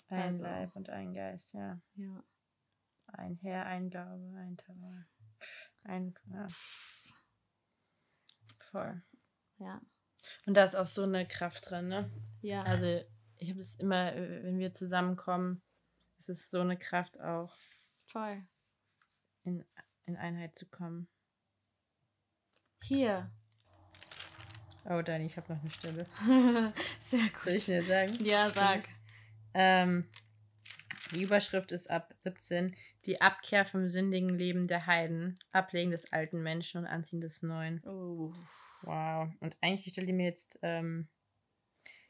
also. Leib und ein Geist, ja. Ja. Ein Herr, ein Glaube, ein Tauer. Ein, ja. Voll. Ja. Und da ist auch so eine Kraft drin, ne? Ja. Also ich habe es immer, wenn wir zusammenkommen, es ist so eine Kraft auch. Voll. In, in Einheit zu kommen. Hier, Oh, Dani, ich habe noch eine Stelle. Sehr gut. Soll ich dir sagen? Ja, sag. Ähm, die Überschrift ist ab 17. Die Abkehr vom sündigen Leben der Heiden. Ablegen des alten Menschen und Anziehen des Neuen. Oh. Wow. Und eigentlich die Stelle, die mir jetzt ähm,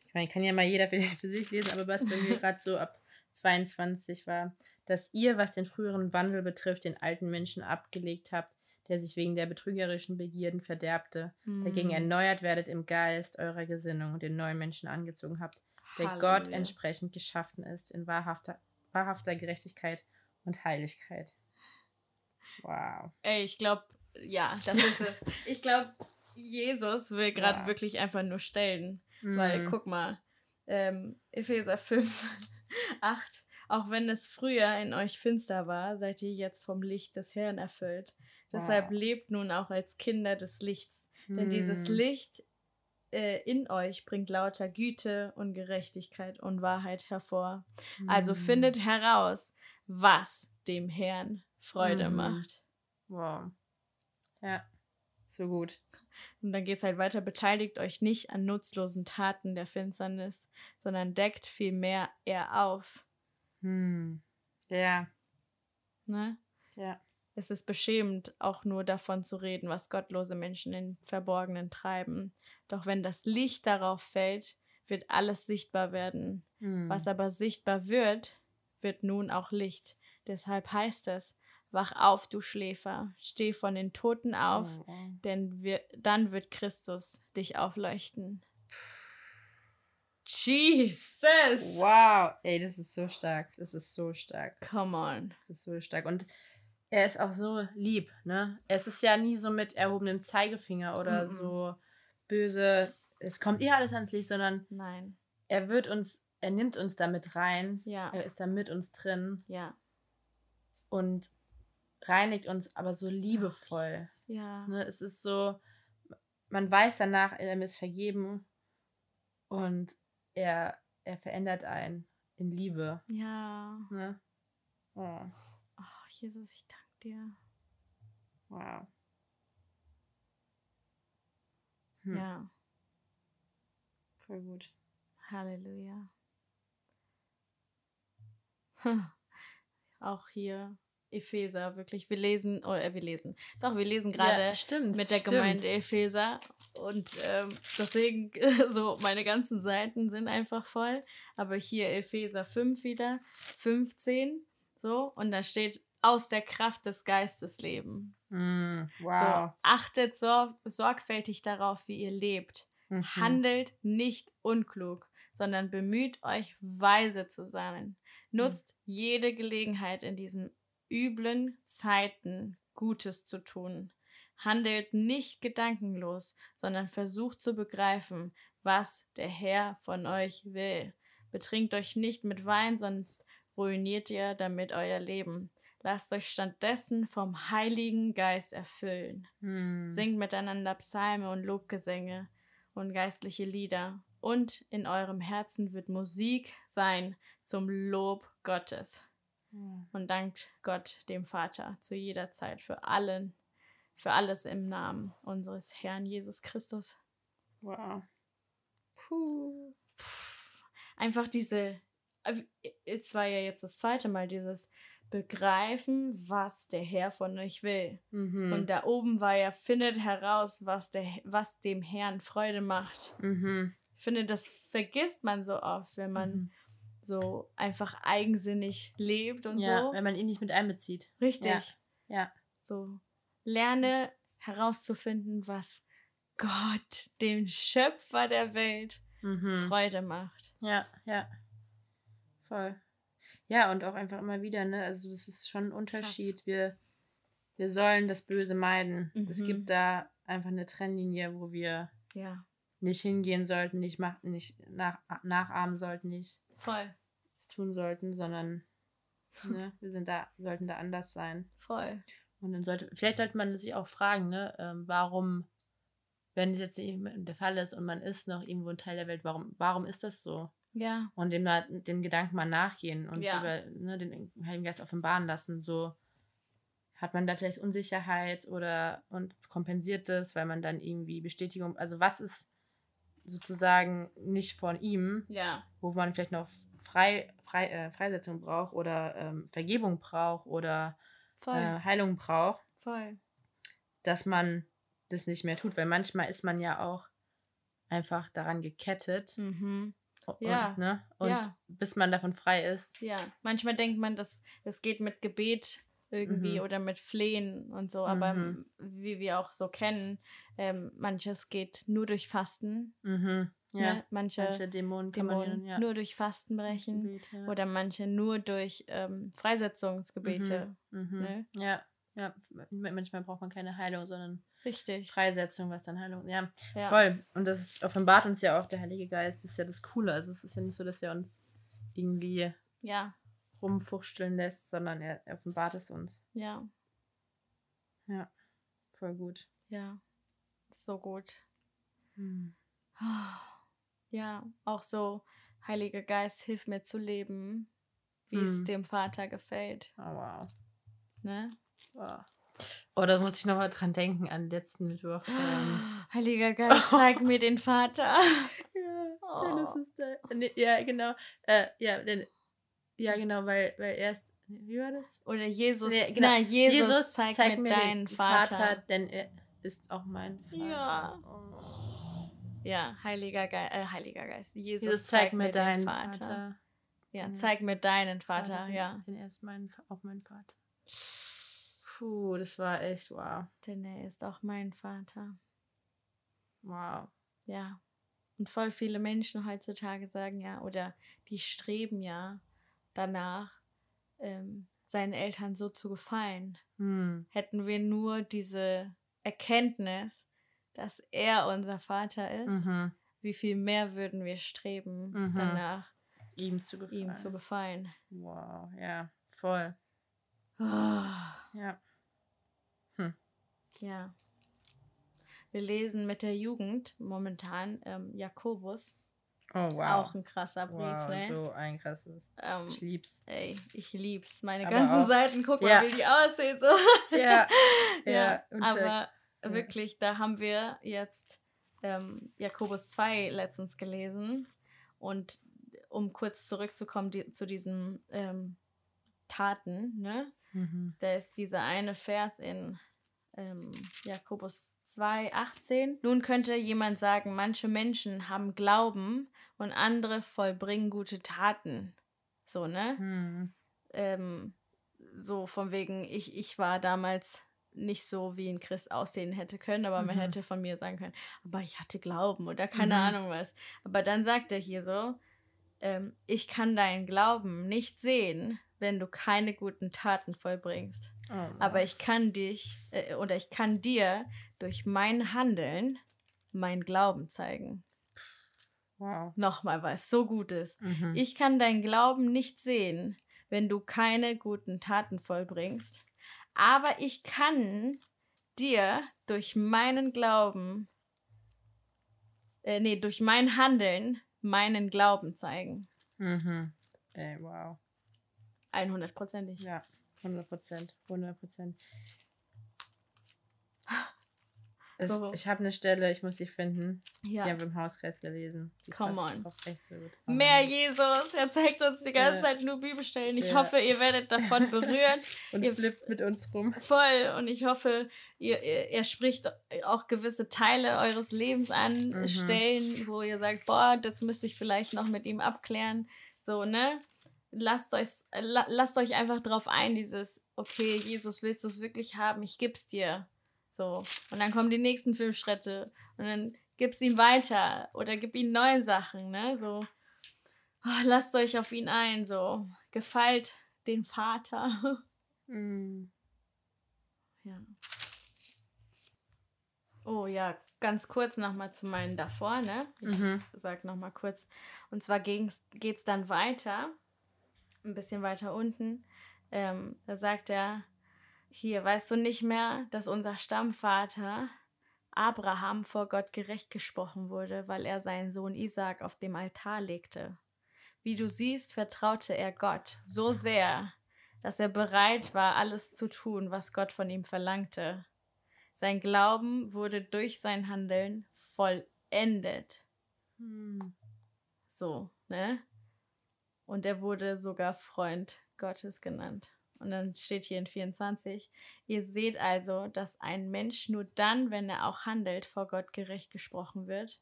Ich meine, kann ja mal jeder für, für sich lesen, aber was bei mir gerade so ab 22 war, dass ihr, was den früheren Wandel betrifft, den alten Menschen abgelegt habt, der sich wegen der betrügerischen Begierden verderbte, mm. dagegen erneuert werdet im Geist eurer Gesinnung und den neuen Menschen angezogen habt, der Halleluja. Gott entsprechend geschaffen ist in wahrhafter, wahrhafter Gerechtigkeit und Heiligkeit. Wow. Ey, ich glaube, ja, das ist es. ich glaube, Jesus will gerade wow. wirklich einfach nur stellen. Mm. Weil, guck mal, ähm, Epheser 5, 8, auch wenn es früher in euch finster war, seid ihr jetzt vom Licht des Herrn erfüllt. Deshalb wow. lebt nun auch als Kinder des Lichts. Denn dieses hm. Licht äh, in euch bringt lauter Güte und Gerechtigkeit und Wahrheit hervor. Mm. Also hm. findet heraus, was dem Herrn Freude mm. macht. Wow. Ja, so gut. Und dann geht es halt weiter, beteiligt euch nicht an nutzlosen Taten der Finsternis, sondern deckt vielmehr eher auf. Hm. Ja. Ne? Ja. Es ist beschämend, auch nur davon zu reden, was gottlose Menschen im Verborgenen treiben. Doch wenn das Licht darauf fällt, wird alles sichtbar werden. Hm. Was aber sichtbar wird, wird nun auch Licht. Deshalb heißt es, Wach auf, du Schläfer, steh von den Toten auf, oh. denn wir, dann wird Christus dich aufleuchten. Jesus! Wow, ey, das ist so stark. Das ist so stark. Come on. Das ist so stark. Und er ist auch so lieb, ne? Es ist ja nie so mit erhobenem Zeigefinger oder mm -mm. so böse, es kommt eher alles ans Licht, sondern Nein. er wird uns, er nimmt uns damit rein. Ja. Er ist da mit uns drin. Ja. Und reinigt uns aber so liebevoll. Oh, ja. Ne, es ist so, man weiß danach, er ist vergeben und er, er verändert einen in Liebe. Ja. Ne? Oh. oh, Jesus, ich danke dir. Wow. Hm. Ja. Voll gut. Halleluja. Auch hier Epheser, wirklich. Wir lesen, oder äh, wir lesen, doch, wir lesen gerade ja, mit der stimmt. Gemeinde Epheser. Und ähm, deswegen, so, meine ganzen Seiten sind einfach voll. Aber hier Epheser 5 wieder, 15, so, und da steht, aus der Kraft des Geistes leben. Mm, wow. So, achtet sor sorgfältig darauf, wie ihr lebt. Mhm. Handelt nicht unklug, sondern bemüht euch, weise zu sein. Nutzt mhm. jede Gelegenheit in diesem üblen Zeiten Gutes zu tun. Handelt nicht gedankenlos, sondern versucht zu begreifen, was der Herr von euch will. Betrinkt euch nicht mit Wein, sonst ruiniert ihr damit euer Leben. Lasst euch stattdessen vom Heiligen Geist erfüllen. Hm. Singt miteinander Psalme und Lobgesänge und geistliche Lieder. Und in eurem Herzen wird Musik sein zum Lob Gottes. Und dankt Gott, dem Vater, zu jeder Zeit für allen, für alles im Namen unseres Herrn Jesus Christus. Wow. Puh. Einfach diese, äh, es war ja jetzt das zweite Mal dieses Begreifen, was der Herr von euch will. Mhm. Und da oben war ja, findet heraus, was, der, was dem Herrn Freude macht. Mhm. Ich finde, das vergisst man so oft, wenn man mhm so einfach eigensinnig lebt und ja, so. wenn man ihn nicht mit einbezieht. Richtig. Ja. ja. So lerne herauszufinden, was Gott, dem Schöpfer der Welt, mhm. Freude macht. Ja, ja. Voll. Ja, und auch einfach immer wieder, ne? Also das ist schon ein Unterschied. Krass. Wir, wir sollen das Böse meiden. Mhm. Es gibt da einfach eine Trennlinie, wo wir ja. nicht hingehen sollten, nicht, machen, nicht nach, nachahmen sollten, nicht Voll. tun sollten, sondern ne, wir sind da, sollten da anders sein. Voll. Und dann sollte, vielleicht sollte man sich auch fragen, ne, ähm, warum, wenn es jetzt nicht der Fall ist und man ist noch irgendwo ein Teil der Welt, warum, warum ist das so? Ja. Und dem, dem Gedanken mal nachgehen und ja. über ne, den Heiligen Geist offenbaren lassen, so hat man da vielleicht Unsicherheit oder und kompensiert das, weil man dann irgendwie Bestätigung, also was ist sozusagen nicht von ihm, ja. wo man vielleicht noch Frei, Frei, äh, Freisetzung braucht oder ähm, Vergebung braucht oder äh, Heilung braucht, Voll. dass man das nicht mehr tut, weil manchmal ist man ja auch einfach daran gekettet, mhm. Ja. Und, ne? und ja. bis man davon frei ist. Ja, manchmal denkt man, dass es geht mit Gebet irgendwie mhm. oder mit Flehen und so, aber mhm. wie wir auch so kennen, ähm, manches geht nur durch Fasten. Mhm. Ja, ne? manche, manche Dämonen, Dämonen ja. nur durch Fasten brechen Gebet, ja. oder manche nur durch ähm, Freisetzungsgebete. Mhm. Mhm. Ne? Ja, ja, manchmal braucht man keine Heilung, sondern Richtig. Freisetzung, was dann Heilung. Ja, ja, voll. Und das ist, offenbart uns ja auch der Heilige Geist. Das ist ja das Coole. Also es ist ja nicht so, dass er uns irgendwie ja. rumfuchteln lässt, sondern er, offenbart es uns. Ja. Ja, voll gut. Ja, so gut. Hm. Ja, auch so, Heiliger Geist, hilf mir zu leben, wie hm. es dem Vater gefällt. Oh, wow. Ne? Wow. Oh, da muss ich nochmal dran denken an letzten Mittwoch. Ähm. Heiliger Geist, zeig mir den Vater. ja, oh. Dennis ist da. Nee, ja, genau. Äh, ja, denn, ja, genau, weil, weil erst. Wie war das? Oder Jesus. Nee, genau. Na, Jesus, Jesus zeig, zeig mir, mir deinen Vater. Vater. Denn er ist auch mein Vater. Ja. Oh. Ja, Heiliger Geist, äh, Heiliger Geist. Jesus, Jesus zeig, zeig, mir deinen Vater. Vater. Ja, zeig mir deinen Vater, Vater ja. Denn er ist mein, auch mein Vater. Puh, das war echt wow. Denn er ist auch mein Vater. Wow. Ja. Und voll viele Menschen heutzutage sagen ja, oder die streben ja danach, ähm, seinen Eltern so zu gefallen. Hm. Hätten wir nur diese Erkenntnis, dass er unser Vater ist, mhm. wie viel mehr würden wir streben mhm. danach, ihm zu gefallen. Ihm zu gefallen. Wow, ja, voll. Oh. Ja. Ja. Wir lesen mit der Jugend momentan ähm, Jakobus. Oh, wow. Auch ein krasser Brief, wow, ne? So ein krasses. Ähm, ich lieb's. Ey, ich lieb's. Meine aber ganzen auch, Seiten, guck ja. mal, wie die aussehen. So. Ja, ja. ja aber ja. wirklich, da haben wir jetzt ähm, Jakobus 2 letztens gelesen. Und um kurz zurückzukommen die, zu diesen ähm, Taten, ne? Mhm. Da ist dieser eine Vers in ähm, Jakobus 2, 18. Nun könnte jemand sagen, manche Menschen haben Glauben und andere vollbringen gute Taten. So, ne? Hm. Ähm, so von wegen, ich, ich war damals nicht so, wie ein Christ aussehen hätte können, aber mhm. man hätte von mir sagen können, aber ich hatte Glauben oder keine mhm. Ahnung was. Aber dann sagt er hier so, ähm, ich kann deinen Glauben nicht sehen, wenn du keine guten Taten vollbringst. Oh, Aber ich kann dich äh, oder ich kann dir durch mein Handeln mein Glauben zeigen. Wow. Nochmal was so Gutes. Mhm. Ich kann deinen Glauben nicht sehen, wenn du keine guten Taten vollbringst. Aber ich kann dir durch meinen Glauben, äh, nee, durch mein Handeln meinen Glauben zeigen. Mhm. Ey, wow. 100%ig. Ja, 100 Prozent. 100 Prozent. So. Ich habe eine Stelle, ich muss sie finden. Ja. Die haben wir im Hauskreis gelesen. Die Come on. So Mehr Jesus. Er zeigt uns die ganze ja. Zeit nur Bibelstellen. Ich ja. hoffe, ihr werdet davon berühren. und ihr flippt mit uns rum. Voll. Und ich hoffe, ihr, ihr, er spricht auch gewisse Teile eures Lebens an. Mhm. Stellen, wo ihr sagt, boah, das müsste ich vielleicht noch mit ihm abklären. So, ne? Lasst euch, äh, lasst euch einfach drauf ein, dieses, okay, Jesus, willst du es wirklich haben? Ich gib's dir. So. Und dann kommen die nächsten fünf Schritte. Und dann gib's ihm weiter. Oder gib ihm neue Sachen, ne? So. Oh, lasst euch auf ihn ein, so. Gefällt den Vater. Mm. Ja. Oh ja, ganz kurz nochmal zu meinen davor, ne? Ich mhm. sag nochmal kurz. Und zwar geht es dann weiter ein bisschen weiter unten, ähm, da sagt er, hier, weißt du nicht mehr, dass unser Stammvater Abraham vor Gott gerecht gesprochen wurde, weil er seinen Sohn Isaac auf dem Altar legte. Wie du siehst, vertraute er Gott so sehr, dass er bereit war, alles zu tun, was Gott von ihm verlangte. Sein Glauben wurde durch sein Handeln vollendet. Hm. So, ne? Und er wurde sogar Freund Gottes genannt. Und dann steht hier in 24, ihr seht also, dass ein Mensch nur dann, wenn er auch handelt, vor Gott gerecht gesprochen wird.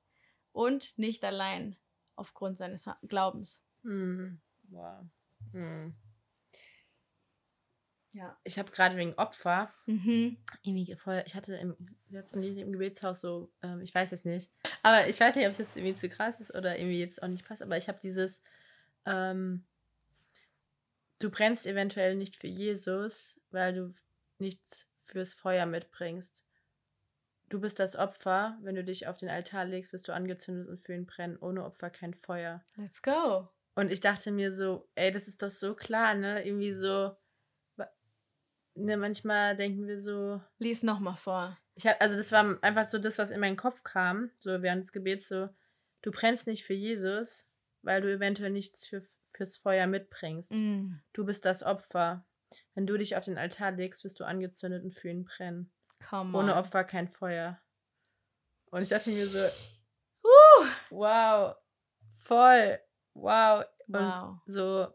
Und nicht allein aufgrund seines Glaubens. Mhm. Wow. Mhm. Ja. Ich habe gerade wegen Opfer Mhm. irgendwie voll, ich hatte im letzten Lied im Gebetshaus so, ähm, ich weiß jetzt nicht, aber ich weiß nicht, ob es jetzt irgendwie zu krass ist oder irgendwie jetzt auch nicht passt, aber ich habe dieses, ähm, du brennst eventuell nicht für Jesus, weil du nichts fürs Feuer mitbringst. Du bist das Opfer, wenn du dich auf den Altar legst, wirst du angezündet und für ihn brennen. Ohne Opfer kein Feuer. Let's go. Und ich dachte mir so, ey, das ist doch so klar, ne? Irgendwie so, ne, manchmal denken wir so, Lies nochmal vor. ich hab, also das war einfach so das, was in meinen Kopf kam, so während des Gebets, so, du brennst nicht für Jesus, weil du eventuell nichts für, fürs Feuer mitbringst. Mm. Du bist das Opfer. Wenn du dich auf den Altar legst, wirst du angezündet und für ihn brennen. Ohne. Opfer kein Feuer. Und ich dachte mir so, Uh. wow, voll, wow. Und Wow. so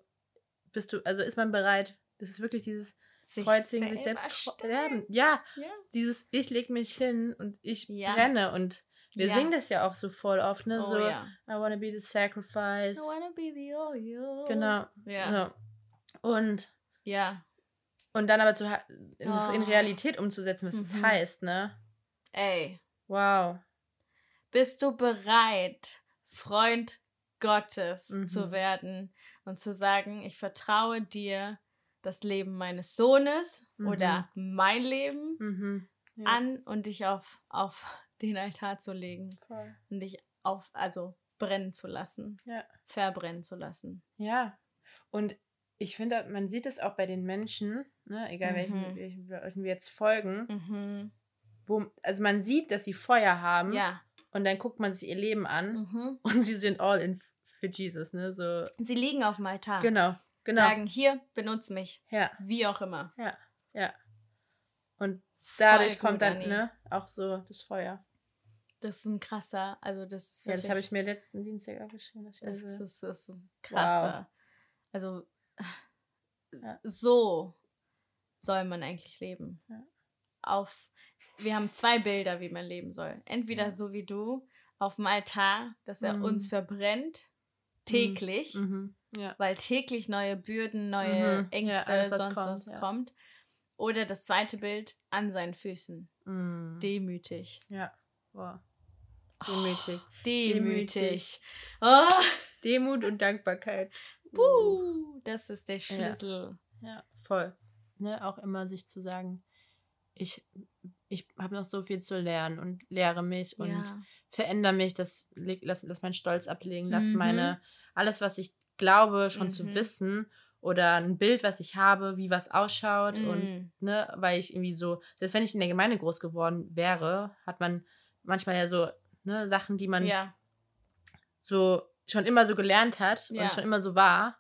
bist du, also ist man bereit, das ist wirklich dieses Sich Kreuzigen, sich selbst sterben. Ja, Ja. dieses ich leg mich hin und ich Ja. brenne und wir Ja. singen das ja auch so voll oft, ne? Oh, so, ja. I wanna be the sacrifice. I wanna be the oil. Genau. Ja. So. Und, Ja. und dann aber zu, ha- das in Oh. Realität umzusetzen, was das Mhm. heißt, ne? Ey. Wow. Bist du bereit, Freund Gottes Mhm. zu werden und zu sagen, ich vertraue dir das Leben meines Sohnes Mhm. oder mein Leben Mhm. Ja. an und dich auf, auf den Altar zu legen Voll. und dich auf, also brennen zu lassen, Ja. verbrennen zu lassen. Ja. Und ich finde, man sieht es auch bei den Menschen, ne, egal welchen, Mhm. welchen, welchen wir jetzt folgen, Mhm. wo, also man sieht, dass sie Feuer haben Ja. und dann guckt man sich ihr Leben an Mhm. und sie sind all in für Jesus, ne? So, Sie liegen auf dem Altar. genau, genau. Sagen, hier, benutz mich. Ja, Wie auch immer. ja, ja. Und dadurch Voll kommt dann, ne, auch so das Feuer. Das ist ein krasser, also das ist Ja, das habe ich mir letzten Dienstag aufgeschrieben. also- ist, es ist krasser. Also Ja. so soll man eigentlich leben. Ja. Auf, wir haben zwei Bilder, wie man leben soll. Entweder Ja. so wie du auf dem Altar, dass er Mhm. uns verbrennt täglich, Mhm. Ja. weil täglich neue Bürden, neue Mhm. Ängste, alles, was sonst kommt, was kommt. Oder das zweite Bild an seinen Füßen, Mhm. demütig. Ja. Wow. Demütig. Demütig. Oh, Demut und Dankbarkeit. puh, das ist der Schlüssel. Ja, voll. Ne, auch immer sich zu sagen, ich, ich habe noch so viel zu lernen und lehre mich und Ja. verändere mich, das lass, lass meinen Stolz ablegen, lass Mhm. meine, alles, was ich glaube, schon zu Mhm. wissen oder ein Bild, was ich habe, wie was ausschaut und Mm. ne, weil ich irgendwie so, selbst wenn ich in der Gemeinde groß geworden wäre, hat man manchmal ja so ne, Sachen, die man Ja, so schon immer so gelernt hat Ja. und schon immer so war.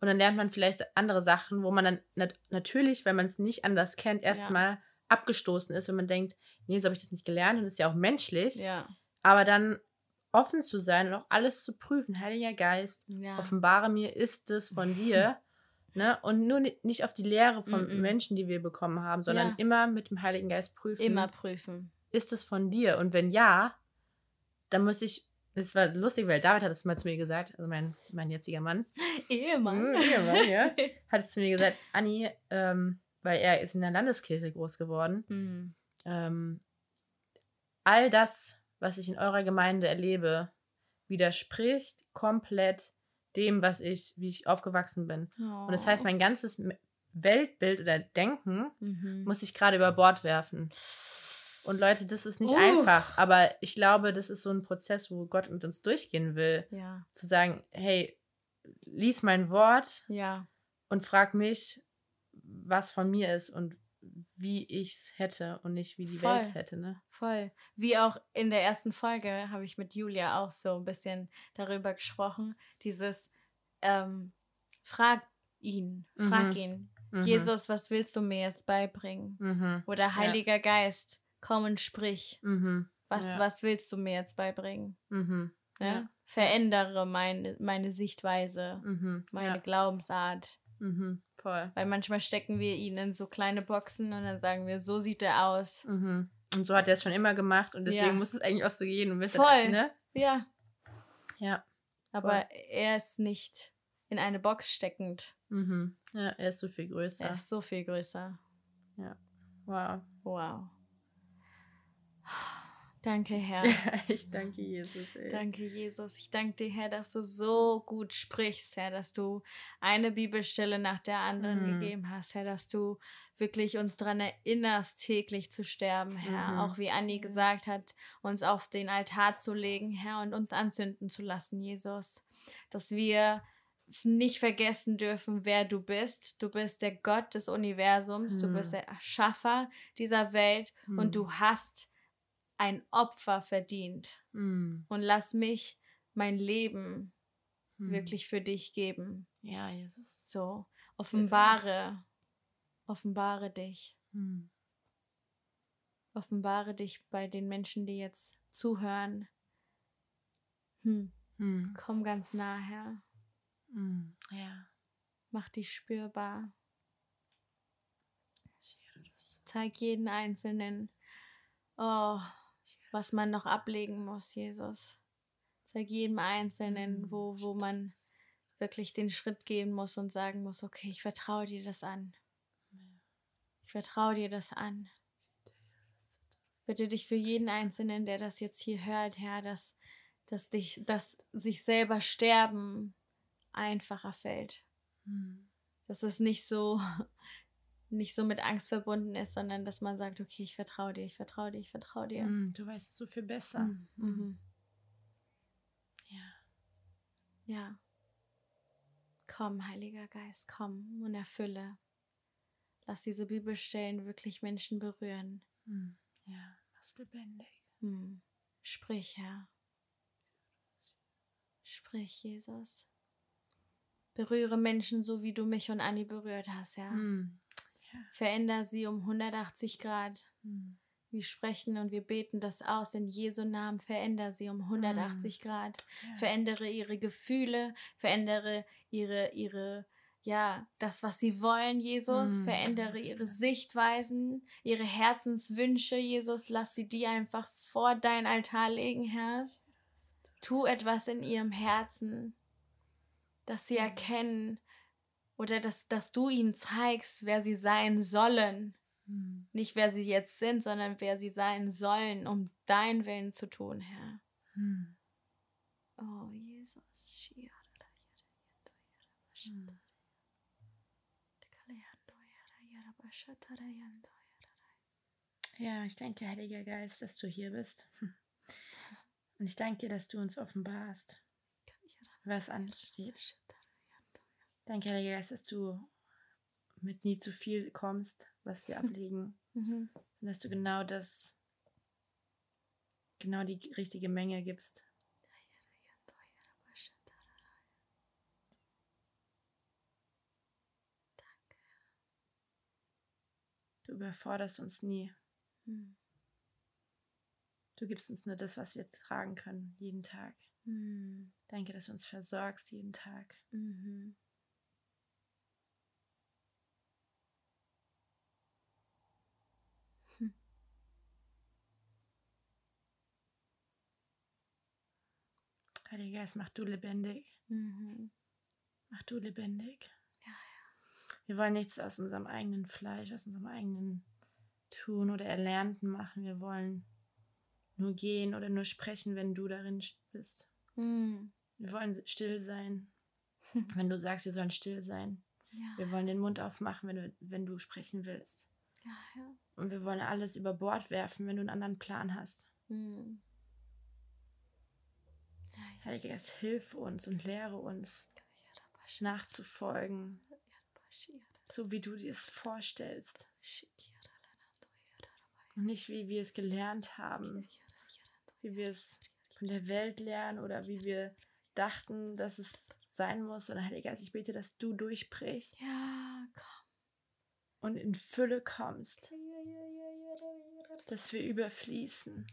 Und dann lernt man vielleicht andere Sachen, wo man dann nat natürlich, wenn man es nicht anders kennt, erstmal abgestoßen ist, wenn man denkt, nee, so habe ich das nicht gelernt und das ist ja auch menschlich. ja, Aber dann offen zu sein und auch alles zu prüfen, Heiliger Geist, ja. offenbare mir, ist es von dir? ne? Und nur ni- nicht auf die Lehre von Mm-mm. Menschen, die wir bekommen haben, sondern Ja. immer mit dem Heiligen Geist prüfen Immer prüfen. ist es von dir? Und wenn ja, dann muss ich, das war lustig, weil David hat es mal zu mir gesagt, also mein, mein jetziger Mann, Ehemann. Mm, Ehemann, ja. hat es zu mir gesagt, Anni, ähm, weil er ist in der Landeskirche groß geworden, Mm. ähm, all das, was ich in eurer Gemeinde erlebe, widerspricht komplett dem, was ich, wie ich aufgewachsen bin. Und das heißt, mein ganzes Weltbild oder Denken Mhm. muss ich gerade über Bord werfen. Und Leute, das ist nicht Uff. einfach, aber ich glaube, das ist so ein Prozess, wo Gott mit uns durchgehen will. Ja, Zu sagen, hey, lies mein Wort ja, und frag mich, was von mir ist und wie ich es hätte und nicht wie die. Welt es hätte. Ne? voll. Wie auch in der ersten Folge habe ich mit Julia auch so ein bisschen darüber gesprochen. Dieses, ähm, frag ihn, frag Mhm. ihn. Mhm. Jesus, was willst du mir jetzt beibringen? Mhm. Oder Heiliger Geist, komm und sprich. Mhm. Was, Ja. was willst du mir jetzt beibringen? Mhm. Ja? Ja. Verändere meine, meine Sichtweise, Mhm. meine ja. Glaubensart. Mhm. Voll. Weil manchmal stecken wir ihn in so kleine Boxen und dann sagen wir, so sieht er aus. Mhm. Und so hat er es schon immer gemacht und deswegen Ja. muss es eigentlich auch so gehen. Und Voll. Ne? Ja. Ja. Aber Voll. er ist nicht in eine Box steckend. Mhm. Ja, er ist so viel größer. Er ist so viel größer. Ja. Wow. Wow. Danke, Herr. ich danke Jesus. Ey. Danke, Jesus. Ich danke dir, Herr, dass du so gut sprichst, Herr, dass du eine Bibelstelle nach der anderen mhm. gegeben hast, Herr, dass du wirklich uns daran erinnerst, täglich zu sterben, Herr. Mhm. Auch wie Anni gesagt hat, uns auf den Altar zu legen, Herr, und uns anzünden zu lassen, Jesus. Dass wir nicht vergessen dürfen, wer du bist. Du bist der Gott des Universums, mhm. du bist der Erschaffer dieser Welt mhm. und du hast ein Opfer verdient. Mhm. Und lass mich mein Leben mhm. wirklich für dich geben. Ja, Jesus. So, offenbare, offenbare dich. Mhm. Offenbare dich bei den Menschen, die jetzt zuhören. Hm. Komm ganz nah her. Ja. Mach dich spürbar. Zeig jeden Einzelnen, oh, was man noch ablegen muss, Jesus. Zeig jedem Einzelnen, hm, wo, wo man wirklich den Schritt gehen muss und sagen muss, okay, ich vertraue dir das an. Ich vertraue dir das an. Bitte dich für jeden Einzelnen, der das jetzt hier hört, Herr, dass, dass dich, dass sich selber sterben einfacher fällt. Hm. Dass es nicht so, nicht so mit Angst verbunden ist, sondern dass man sagt, okay, ich vertraue dir, ich vertraue dir, ich vertraue dir. Mm, du weißt so viel besser. Mm, mhm. Ja. Ja. Komm, Heiliger Geist, komm und erfülle. Lass diese Bibelstellen wirklich Menschen berühren. Mm, ja, mach's lebendig. Mm. Sprich, Herr. Sprich, Jesus. Berühre Menschen so, wie du mich und Anni berührt hast, ja. Mm. Veränder sie um 180 Grad. Mhm. Wir sprechen und wir beten das aus in Jesu Namen. Veränder sie um 180 mhm. Grad. Ja. Verändere ihre Gefühle, verändere ihre, ihre, ja, das, was sie wollen, Jesus. Mhm. Verändere ihre Sichtweisen, ihre Herzenswünsche, Jesus. Lass sie die einfach vor dein Altar legen, Herr. Tu etwas in ihrem Herzen, dass sie erkennen, oder dass, dass du ihnen zeigst, wer sie sein sollen. Hm. Nicht wer sie jetzt sind, sondern wer sie sein sollen, um deinen Willen zu tun, Herr. Hm. Oh, Jesus. Hm. Ja, ich danke dir, Heiliger Geist, dass du hier bist. Und ich danke dir, dass du uns offenbarst, was ansteht. Danke, Heiliger Geist, dass du mit nie zu viel kommst, was wir ablegen. Mhm. Und dass du genau das, genau die richtige Menge gibst. Du überforderst uns nie. Mhm. Du gibst uns nur das, was wir tragen können, jeden Tag. Mhm. Danke, dass du uns versorgst jeden Tag. Mhm. Heiliger Geist, mach du lebendig. Mhm. Mach du lebendig. Ja, ja. Wir wollen nichts aus unserem eigenen Fleisch, aus unserem eigenen Tun oder Erlernten machen. Wir wollen nur gehen oder nur sprechen, wenn du darin bist. Mhm. Wir wollen still sein, wenn du sagst, wir sollen still sein. Ja. Wir wollen den Mund aufmachen, wenn du, wenn du sprechen willst. Und wir wollen alles über Bord werfen, wenn du einen anderen Plan hast. Mhm. Heiliger Geist, hilf uns und lehre uns nachzufolgen, so wie du dir es vorstellst. Und nicht wie wir es gelernt haben, wie wir es von der Welt lernen oder wie wir dachten, dass es sein muss. Und Heiliger Geist, ich bete, dass du durchbrichst. Ja, komm. Und in Fülle kommst. Dass wir überfließen.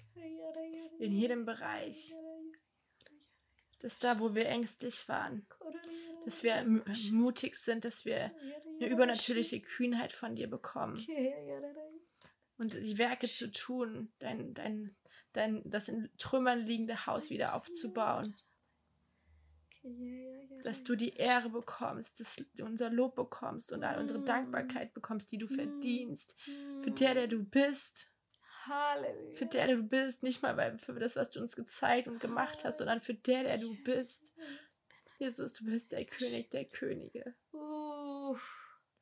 In jedem Bereich dass da, wo wir ängstlich waren, dass wir mutig sind, dass wir eine übernatürliche Kühnheit von dir bekommen. Und die Werke zu tun, dein, dein, dein, das in Trümmern liegende Haus wieder aufzubauen. dass du die Ehre bekommst, dass du unser Lob bekommst und all unsere Dankbarkeit bekommst, die du verdienst, für der, der du bist. Halleluja. Für der, der du bist, nicht mal für das, was du uns gezeigt und gemacht hast, sondern für der, der du bist. Jesus, du bist der König der Könige. Du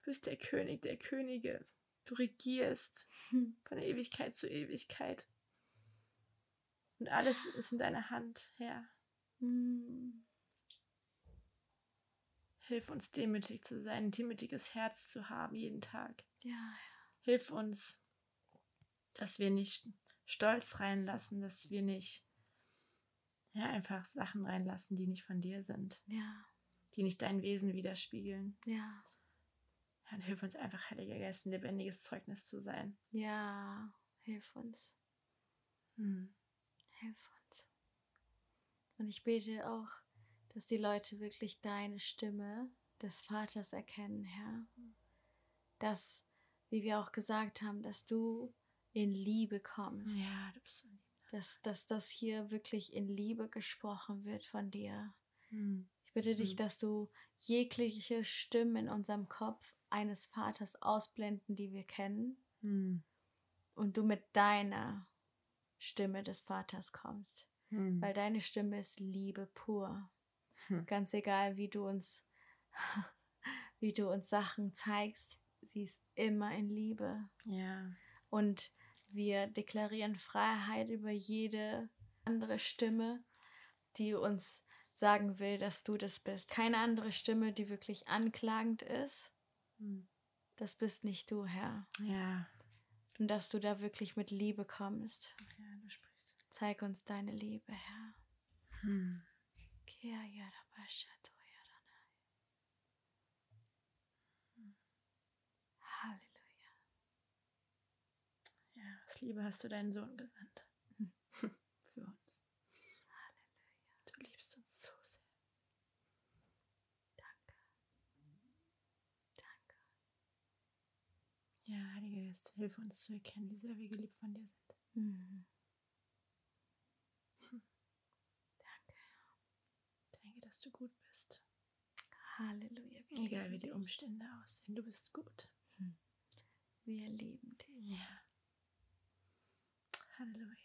bist der König der Könige. Du regierst von Ewigkeit zu Ewigkeit. Und alles ist in deiner Hand, Herr. Hilf uns demütig zu sein, ein demütiges Herz zu haben jeden Tag. Ja. Hilf uns, dass wir nicht Stolz reinlassen, dass wir nicht ja, einfach Sachen reinlassen, die nicht von dir sind. Ja. Die nicht dein Wesen widerspiegeln. Ja. Dann hilf uns einfach, Heiliger Geist, ein lebendiges Zeugnis zu sein. Ja, hilf uns. Hm. Hilf uns. Und ich bete auch, dass die Leute wirklich deine Stimme des Vaters erkennen, Herr. Dass, wie wir auch gesagt haben, dass du in Liebe kommst. Ja, du bist so lieb. Dass, dass das hier wirklich in Liebe gesprochen wird von dir. Hm. Ich bitte dich, dass du jegliche Stimmen in unserem Kopf eines Vaters ausblenden, die wir kennen. Hm. Und du mit deiner Stimme des Vaters kommst. Hm. Weil deine Stimme ist Liebe pur. Hm. Ganz egal, wie du uns, wie du uns Sachen zeigst, sie ist immer in Liebe. Ja. Und wir deklarieren Freiheit über jede andere Stimme, die uns sagen will, dass du das bist. Keine andere Stimme, die wirklich anklagend ist. Hm. Das bist nicht du, Herr. Ja. Und dass du da wirklich mit Liebe kommst. Ja, du sprichst. Zeig uns deine Liebe, Herr. Hm. Halleluja. Ja, aus Liebe hast du deinen Sohn gesandt. Für uns. Halleluja. Du liebst uns so sehr. Danke. Danke. Ja, Heiliger Geist, hilf uns zu erkennen, wie sehr wir geliebt von dir sind. Mhm. dass du gut bist. Halleluja. Egal wie die Umstände aussehen, du bist gut. Hm. Wir lieben dich. Ja. Halleluja.